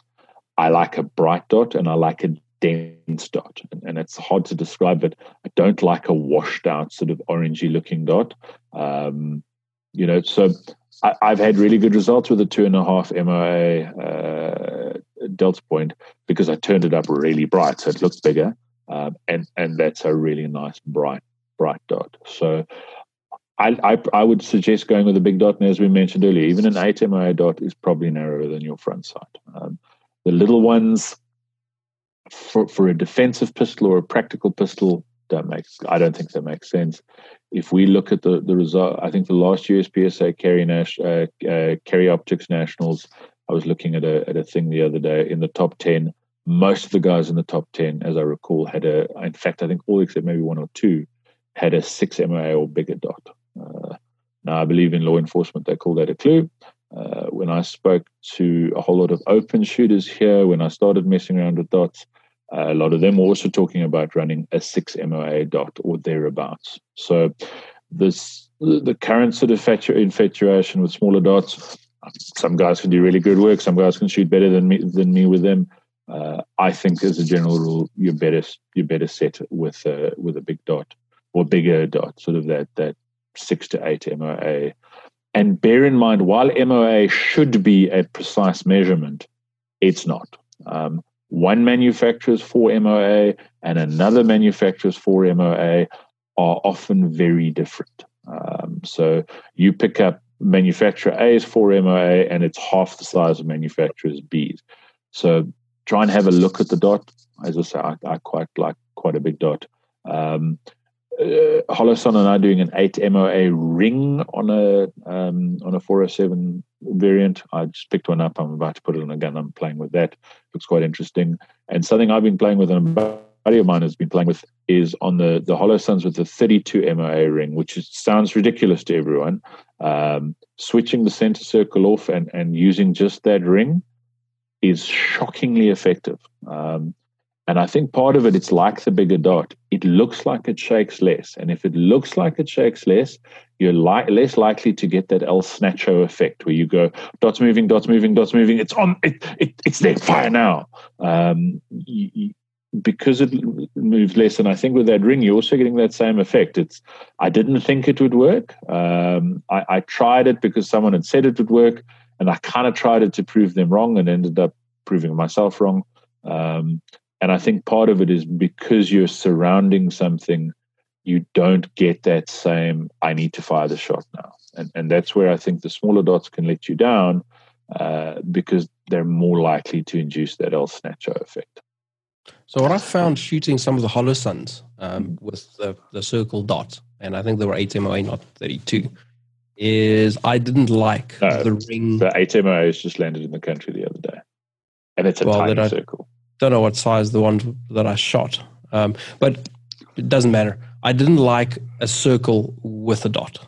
I like a bright dot and I like a dense dot. And, and, it's hard to describe, but I don't like a washed out sort of orangey looking dot. Um, you know, so I, have had really good results with a two and a half MOA uh, delta point because I turned it up really bright, so it looks bigger, um, and and that's a really nice bright bright dot. So. I, I, I would suggest going with a big dot, and as we mentioned earlier, even an 8 MOA dot is probably narrower than your front sight. Um, the little ones, for, for a defensive pistol or a practical pistol, don't make I don't think that makes sense if we look at the, the result, I think the last USPSA carry, Nash, uh, uh, carry optics nationals, I was looking at a, at a thing the other day in the top 10. Most of the guys in the top 10, as I recall, had a, in fact, I think all except maybe one or two had a 6 MOA or bigger dot. Uh, now, I believe in law enforcement, they call that a clue. Uh, when I spoke to a whole lot of open shooters here, when I started messing around with dots, a lot of them were also talking about running a 6 MOA dot or thereabouts. So this the current sort of infatuation with smaller dots. Some guys can do really good work. Some guys can shoot better than me than me with them. Uh, I think, as a general rule, you're better you're better set with a with a big dot or bigger dot, sort of that that six to eight MOA. And bear in mind, while MOA should be a precise measurement, it's not. Um, one manufacturer's 4 MOA and another manufacturer's 4 MOA are often very different. Um, so you pick up manufacturer A's 4 MOA and it's half the size of manufacturer's B's. So try and have a look at the dot. As I say, I, I quite like quite a big dot. Um, uh, Holosun and I doing an 8 MOA ring on a um, on a 407 variant. I just picked one up. I'm about to put it on a gun. I'm playing with that. Looks quite interesting. And something I've been playing with and a buddy of mine has been playing with is on the the Holosuns with the 32 MOA ring, which is, sounds ridiculous to everyone. Um, switching the center circle off and and using just that ring is shockingly effective. Um, and I think part of it, it's like the bigger dot. It looks like it shakes less. And if it looks like it shakes less, you're li- less likely to get that El Snatcho effect where you go, dots moving, dots moving, dots moving. It's on, it, it it's there, fire now. Um, you, you, because it moves less. And I think with that ring, you're also getting that same effect. It's, I didn't think it would work. Um, I, I tried it because someone had said it would work. And I kind of tried it to prove them wrong and ended up proving myself wrong. Um, and I think part of it is because you're surrounding something, you don't get that same, I need to fire the shot now. And, and that's where I think the smaller dots can let you down uh, because they're more likely to induce that El Snatcho effect. So what I found shooting some of the Holosuns um, with the, the circle dot, and I think they were 8 MOA, not 32, is I didn't like no, the ring. The 8 MOA just landed in the country the other day. And it's a well, tiny circle don't know what size the one that I shot, um, but it doesn't matter. I didn't like a circle with a dot.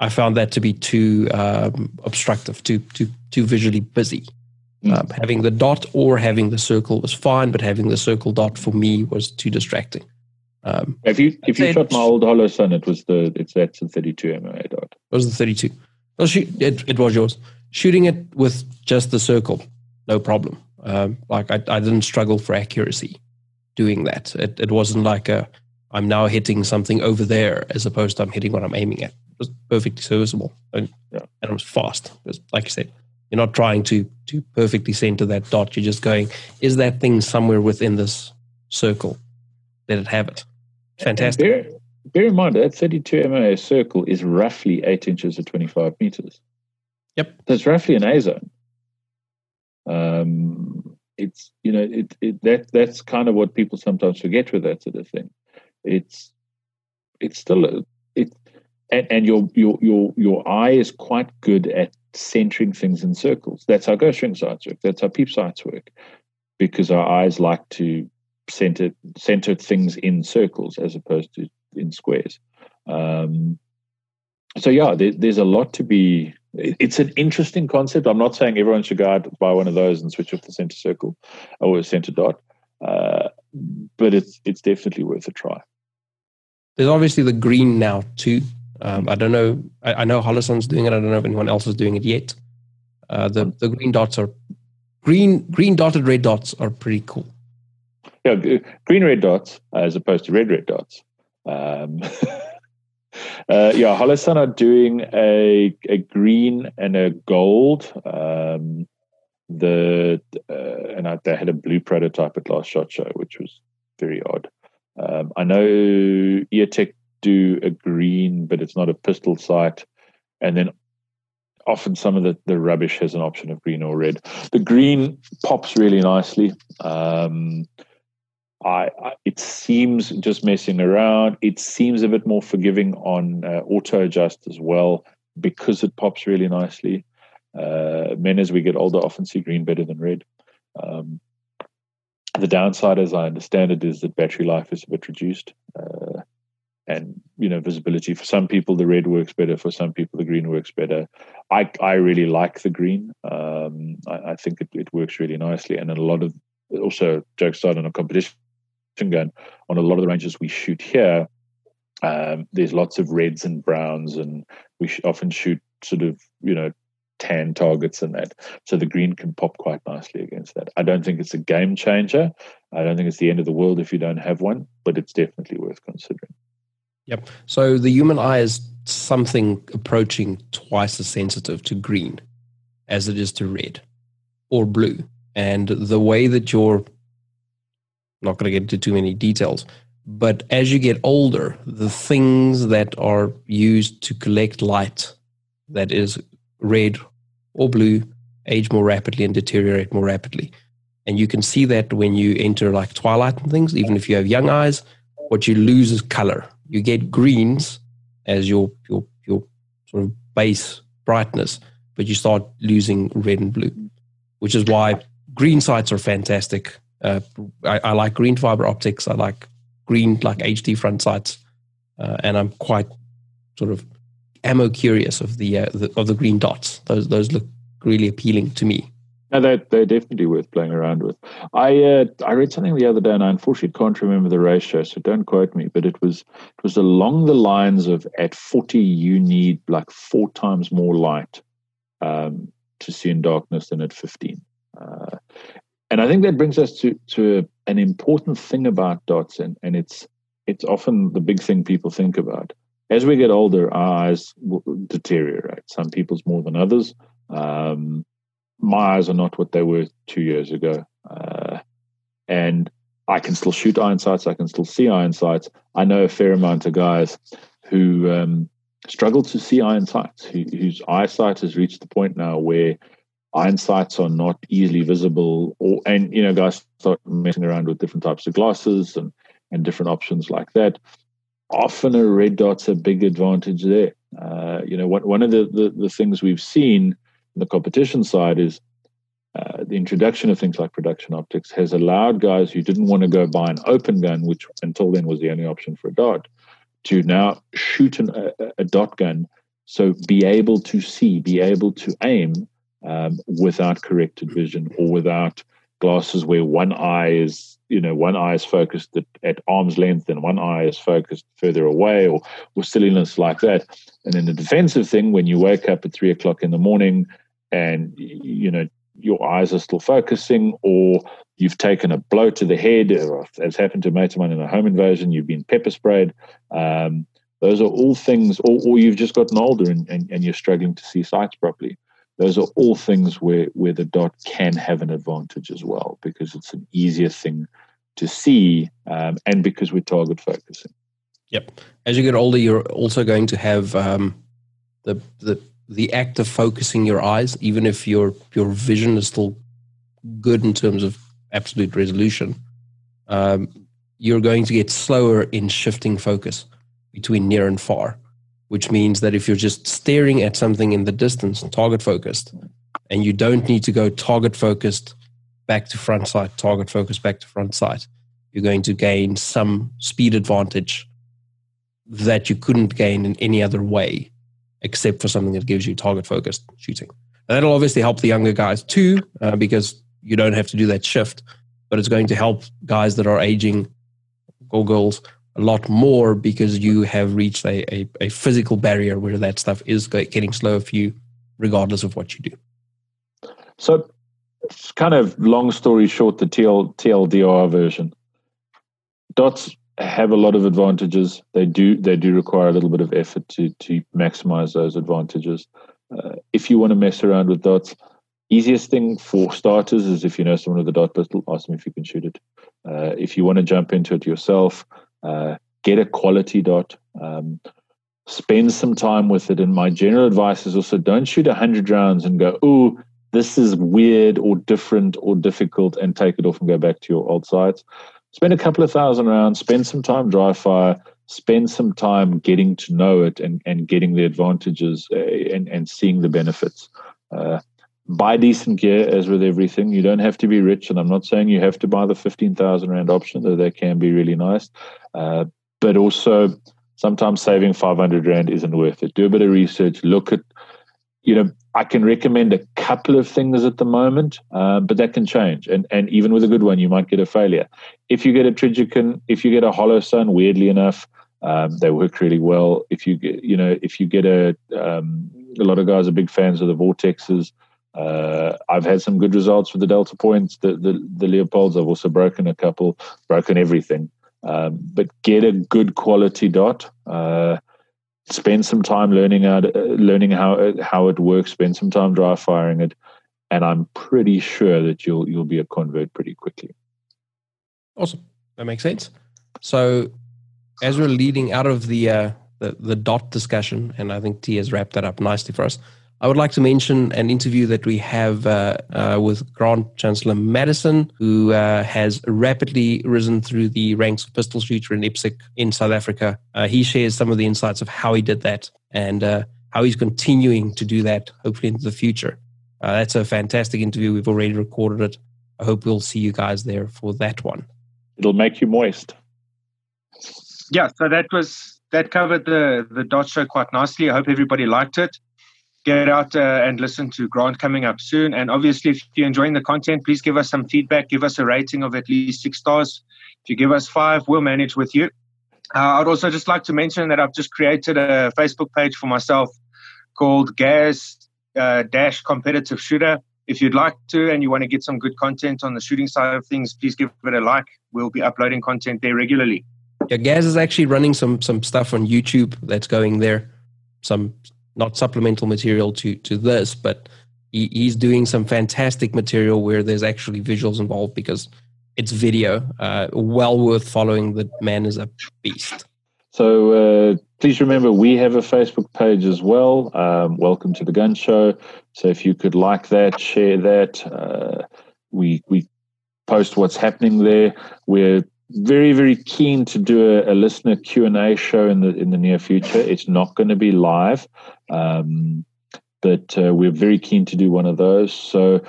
I found that to be too um, obstructive, too too too visually busy. Mm. Um, having the dot or having the circle was fine, but having the circle dot for me was too distracting. Um, if you if you shot my old Holosun, it was the it's that's the thirty two MOA dot. It was the thirty two. Well, shoot, it, it was yours. Shooting it with just the circle, no problem. Um, like I, I didn't struggle for accuracy doing that. It, it wasn't like a I'm now hitting something over there as opposed to I'm hitting what I'm aiming at. It was perfectly serviceable and, yeah. and it was fast. Because, like I said, you're not trying to to perfectly center that dot. You're just going, is that thing somewhere within this circle? Let it have it. Fantastic. Bear, bear, in mind that 32 MOA circle is roughly eight inches or 25 meters. Yep. That's roughly an A zone. Um, it's you know it, it that that's kind of what people sometimes forget with that sort of thing. It's it's still a, it and, and your your your your eye is quite good at centering things in circles. That's how ghost ring sights work. That's how peep sights work, because our eyes like to center center things in circles as opposed to in squares. Um, so yeah, there, there's a lot to be. It's an interesting concept. I'm not saying everyone should go out buy one of those and switch off the center circle or a center dot, uh, but it's it's definitely worth a try. There's obviously the green now too. Um, I don't know. I, I know Holosun's doing it. I don't know if anyone else is doing it yet. Uh, the the green dots are green green dotted red dots are pretty cool. Yeah, green red dots as opposed to red red dots. Um, uh, yeah, Holosun are doing a a green and a gold. Um, the uh, and I, they had a blue prototype at last shot show, which was very odd. Um, I know EOTech do a green, but it's not a pistol sight, and then often some of the, the rubbish has an option of green or red. The green pops really nicely. Um, I, it seems just messing around. It seems a bit more forgiving on uh, auto adjust as well because it pops really nicely. Uh, men as we get older often see green better than red. Um, the downside, as I understand it, is that battery life is a bit reduced, uh, and you know visibility. For some people, the red works better. For some people, the green works better. I I really like the green. Um, I, I, think it, it works really nicely, and a lot of also jokes aside on a competition gun on a lot of the ranges we shoot here. Um, there's lots of reds and browns and we often shoot sort of you know tan targets and that. So the green can pop quite nicely against that. I don't think it's a game changer. I don't think it's the end of the world if you don't have one but it's definitely worth considering. Yep. So the human eye is something approaching twice as sensitive to green as it is to red or blue. And the way that your not going to get into too many details. But as you get older, the things that are used to collect light, that is red or blue, age more rapidly and deteriorate more rapidly. And you can see that when you enter like twilight and things, even if you have young eyes, what you lose is color. You get greens as your your your sort of base brightness, but you start losing red and blue, which is why green sights are fantastic I, I, like green fiber optics. I like green like HD front sights, uh, and I'm quite sort of ammo curious of the, uh, the, of the green dots. Those those look really appealing to me. They're, they're definitely worth playing around with. I uh, I read something the other day, and I unfortunately can't remember the ratio, so don't quote me. But it was it was along the lines of at forty, you need like four times more light um, to see in darkness than at fifteen. Uh, and I think that brings us to to an important thing about dots, and, and it's it's often the big thing people think about. As we get older, our eyes deteriorate. Some people's more than others. Um, my eyes are not what they were two years ago, uh, and I can still shoot iron sights. I can still see iron sights. I know a fair amount of guys who um, struggle to see iron sights, who, whose eyesight has reached the point now where iron sights are not easily visible or and you know guys start messing around with different types of glasses and and different options like that. Often a red dot's a big advantage there. Uh, you know one, one of the, the, the things we've seen in the competition side is uh, the introduction of things like production optics has allowed guys who didn't want to go buy an open gun which until then was the only option for a dot to now shoot an, a, a dot gun. So be able to see be able to aim um, without corrected vision or without glasses where one eye is you know one eye is focused at, at arm's length and one eye is focused further away or or silliness like that and then the defensive thing when you wake up at three o'clock in the morning and you know your eyes are still focusing, or you've taken a blow to the head, as happened to a mate of mine in a home invasion, you've been pepper sprayed. Um, those are all things, or, or you've just gotten older and, and, and, you're struggling to see sights properly. Those are all things where, where the dot can have an advantage as well because it's an easier thing to see um, and because we're target focusing. Yep. As you get older, you're also going to have um, the, the the act of focusing your eyes, even if your your vision is still good in terms of absolute resolution, um, you're going to get slower in shifting focus between near and far, which means that if you're just staring at something in the distance, target focused, and you don't need to go target focused back to front sight, target focused back to front sight, you're going to gain some speed advantage that you couldn't gain in any other way except for something that gives you target focused shooting. And that'll obviously help the younger guys too, uh, because you don't have to do that shift, but it's going to help guys that are aging or girls a lot more because you have reached a, a, a physical barrier where that stuff is getting slower for you, regardless of what you do. So, it's kind of long story short, the TL, TLDR version. Dots have a lot of advantages. They do they do require a little bit of effort to to maximize those advantages. Uh, if you want to mess around with dots, easiest thing for starters is if you know someone with a dot pistol, ask them if you can shoot it. Uh, if you want to jump into it yourself, uh, get a quality dot. Um, spend some time with it. And my general advice is also don't shoot a hundred rounds and go, "Oh, this is weird or different or difficult," and take it off and go back to your old sights spend a couple of thousand rounds, spend some time dry fire, spend some time getting to know it and, and getting the advantages uh, and, and seeing the benefits. Uh, buy decent gear, as with everything. You don't have to be rich, and I'm not saying you have to buy the 15,000 Rand option, though that can be really nice. Uh, but also, sometimes saving 500 Rand isn't worth it. Do a bit of research, look at you know, I can recommend a couple of things at the moment, uh, but that can change. And and even with a good one, you might get a failure. If you get a Trijicon, if you get a Holosun, weirdly enough, um, they work really well. If you get, you know, if you get a, um, a lot of guys are big fans of the Vortexes. Uh, I've had some good results with the Delta Points, the, the, the Leupolds. I've also broken a couple, broken everything. Um, but get a good quality dot. Uh, spend some time learning to, uh, learning how how it works. Spend some time dry firing it, and I'm pretty sure that you'll you'll be a convert pretty quickly. Awesome, that makes sense. So, as we're leading out of the uh, the, the dot discussion, and I think T has wrapped that up nicely for us. I would like to mention an interview that we have uh, uh, with Grant Chancellor Madison, who uh, has rapidly risen through the ranks of pistol shooter in IPSC in South Africa. Uh, he shares some of the insights of how he did that and uh, how he's continuing to do that, hopefully into the future. Uh, that's a fantastic interview. We've already recorded it. I hope we'll see you guys there for that one. It'll make you moist. Yeah, so that was that covered the the dot show quite nicely. I hope everybody liked it get out uh, and listen to Grant coming up soon. And obviously, if you're enjoying the content, please give us some feedback. Give us a rating of at least six stars. If you give us five, we'll manage with you. Uh, I'd also just like to mention that I've just created a Facebook page for myself called Gaz uh, Dash Competitive Shooter. If you'd like to and you want to get some good content on the shooting side of things, please give it a like. We'll be uploading content there regularly. Yeah, Gaz is actually running some some stuff on YouTube that's going there. Some not supplemental material to to this, but he, he's doing some fantastic material where there's actually visuals involved because it's video. Uh, well worth following. The man is a beast. So uh, please remember, we have a Facebook page as well. Um, welcome to the Gun Show. So if you could like that, share that. Uh, we we post what's happening there. We're very very keen to do a, a listener Q and A show in the in the near future. It's not going to be live, um, but uh, we're very keen to do one of those. So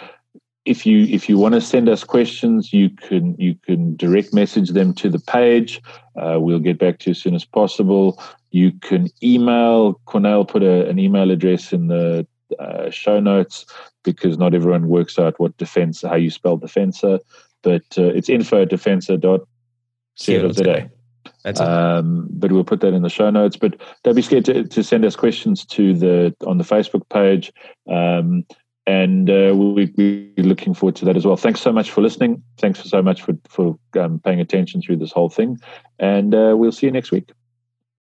if you if you want to send us questions, you can you can direct message them to the page. Uh, we'll get back to you as soon as possible. You can email Cornell. Put a, an email address in the uh, show notes because not everyone works out what defense how you spell defensa. But uh, it's info at defensa today. That's um, but we'll put that in the show notes. But don't be scared to, to send us questions to the on the Facebook page. Um, and uh, we, we're looking forward to that as well. Thanks so much for listening. Thanks so much for for um, paying attention through this whole thing, and uh, we'll see you next week.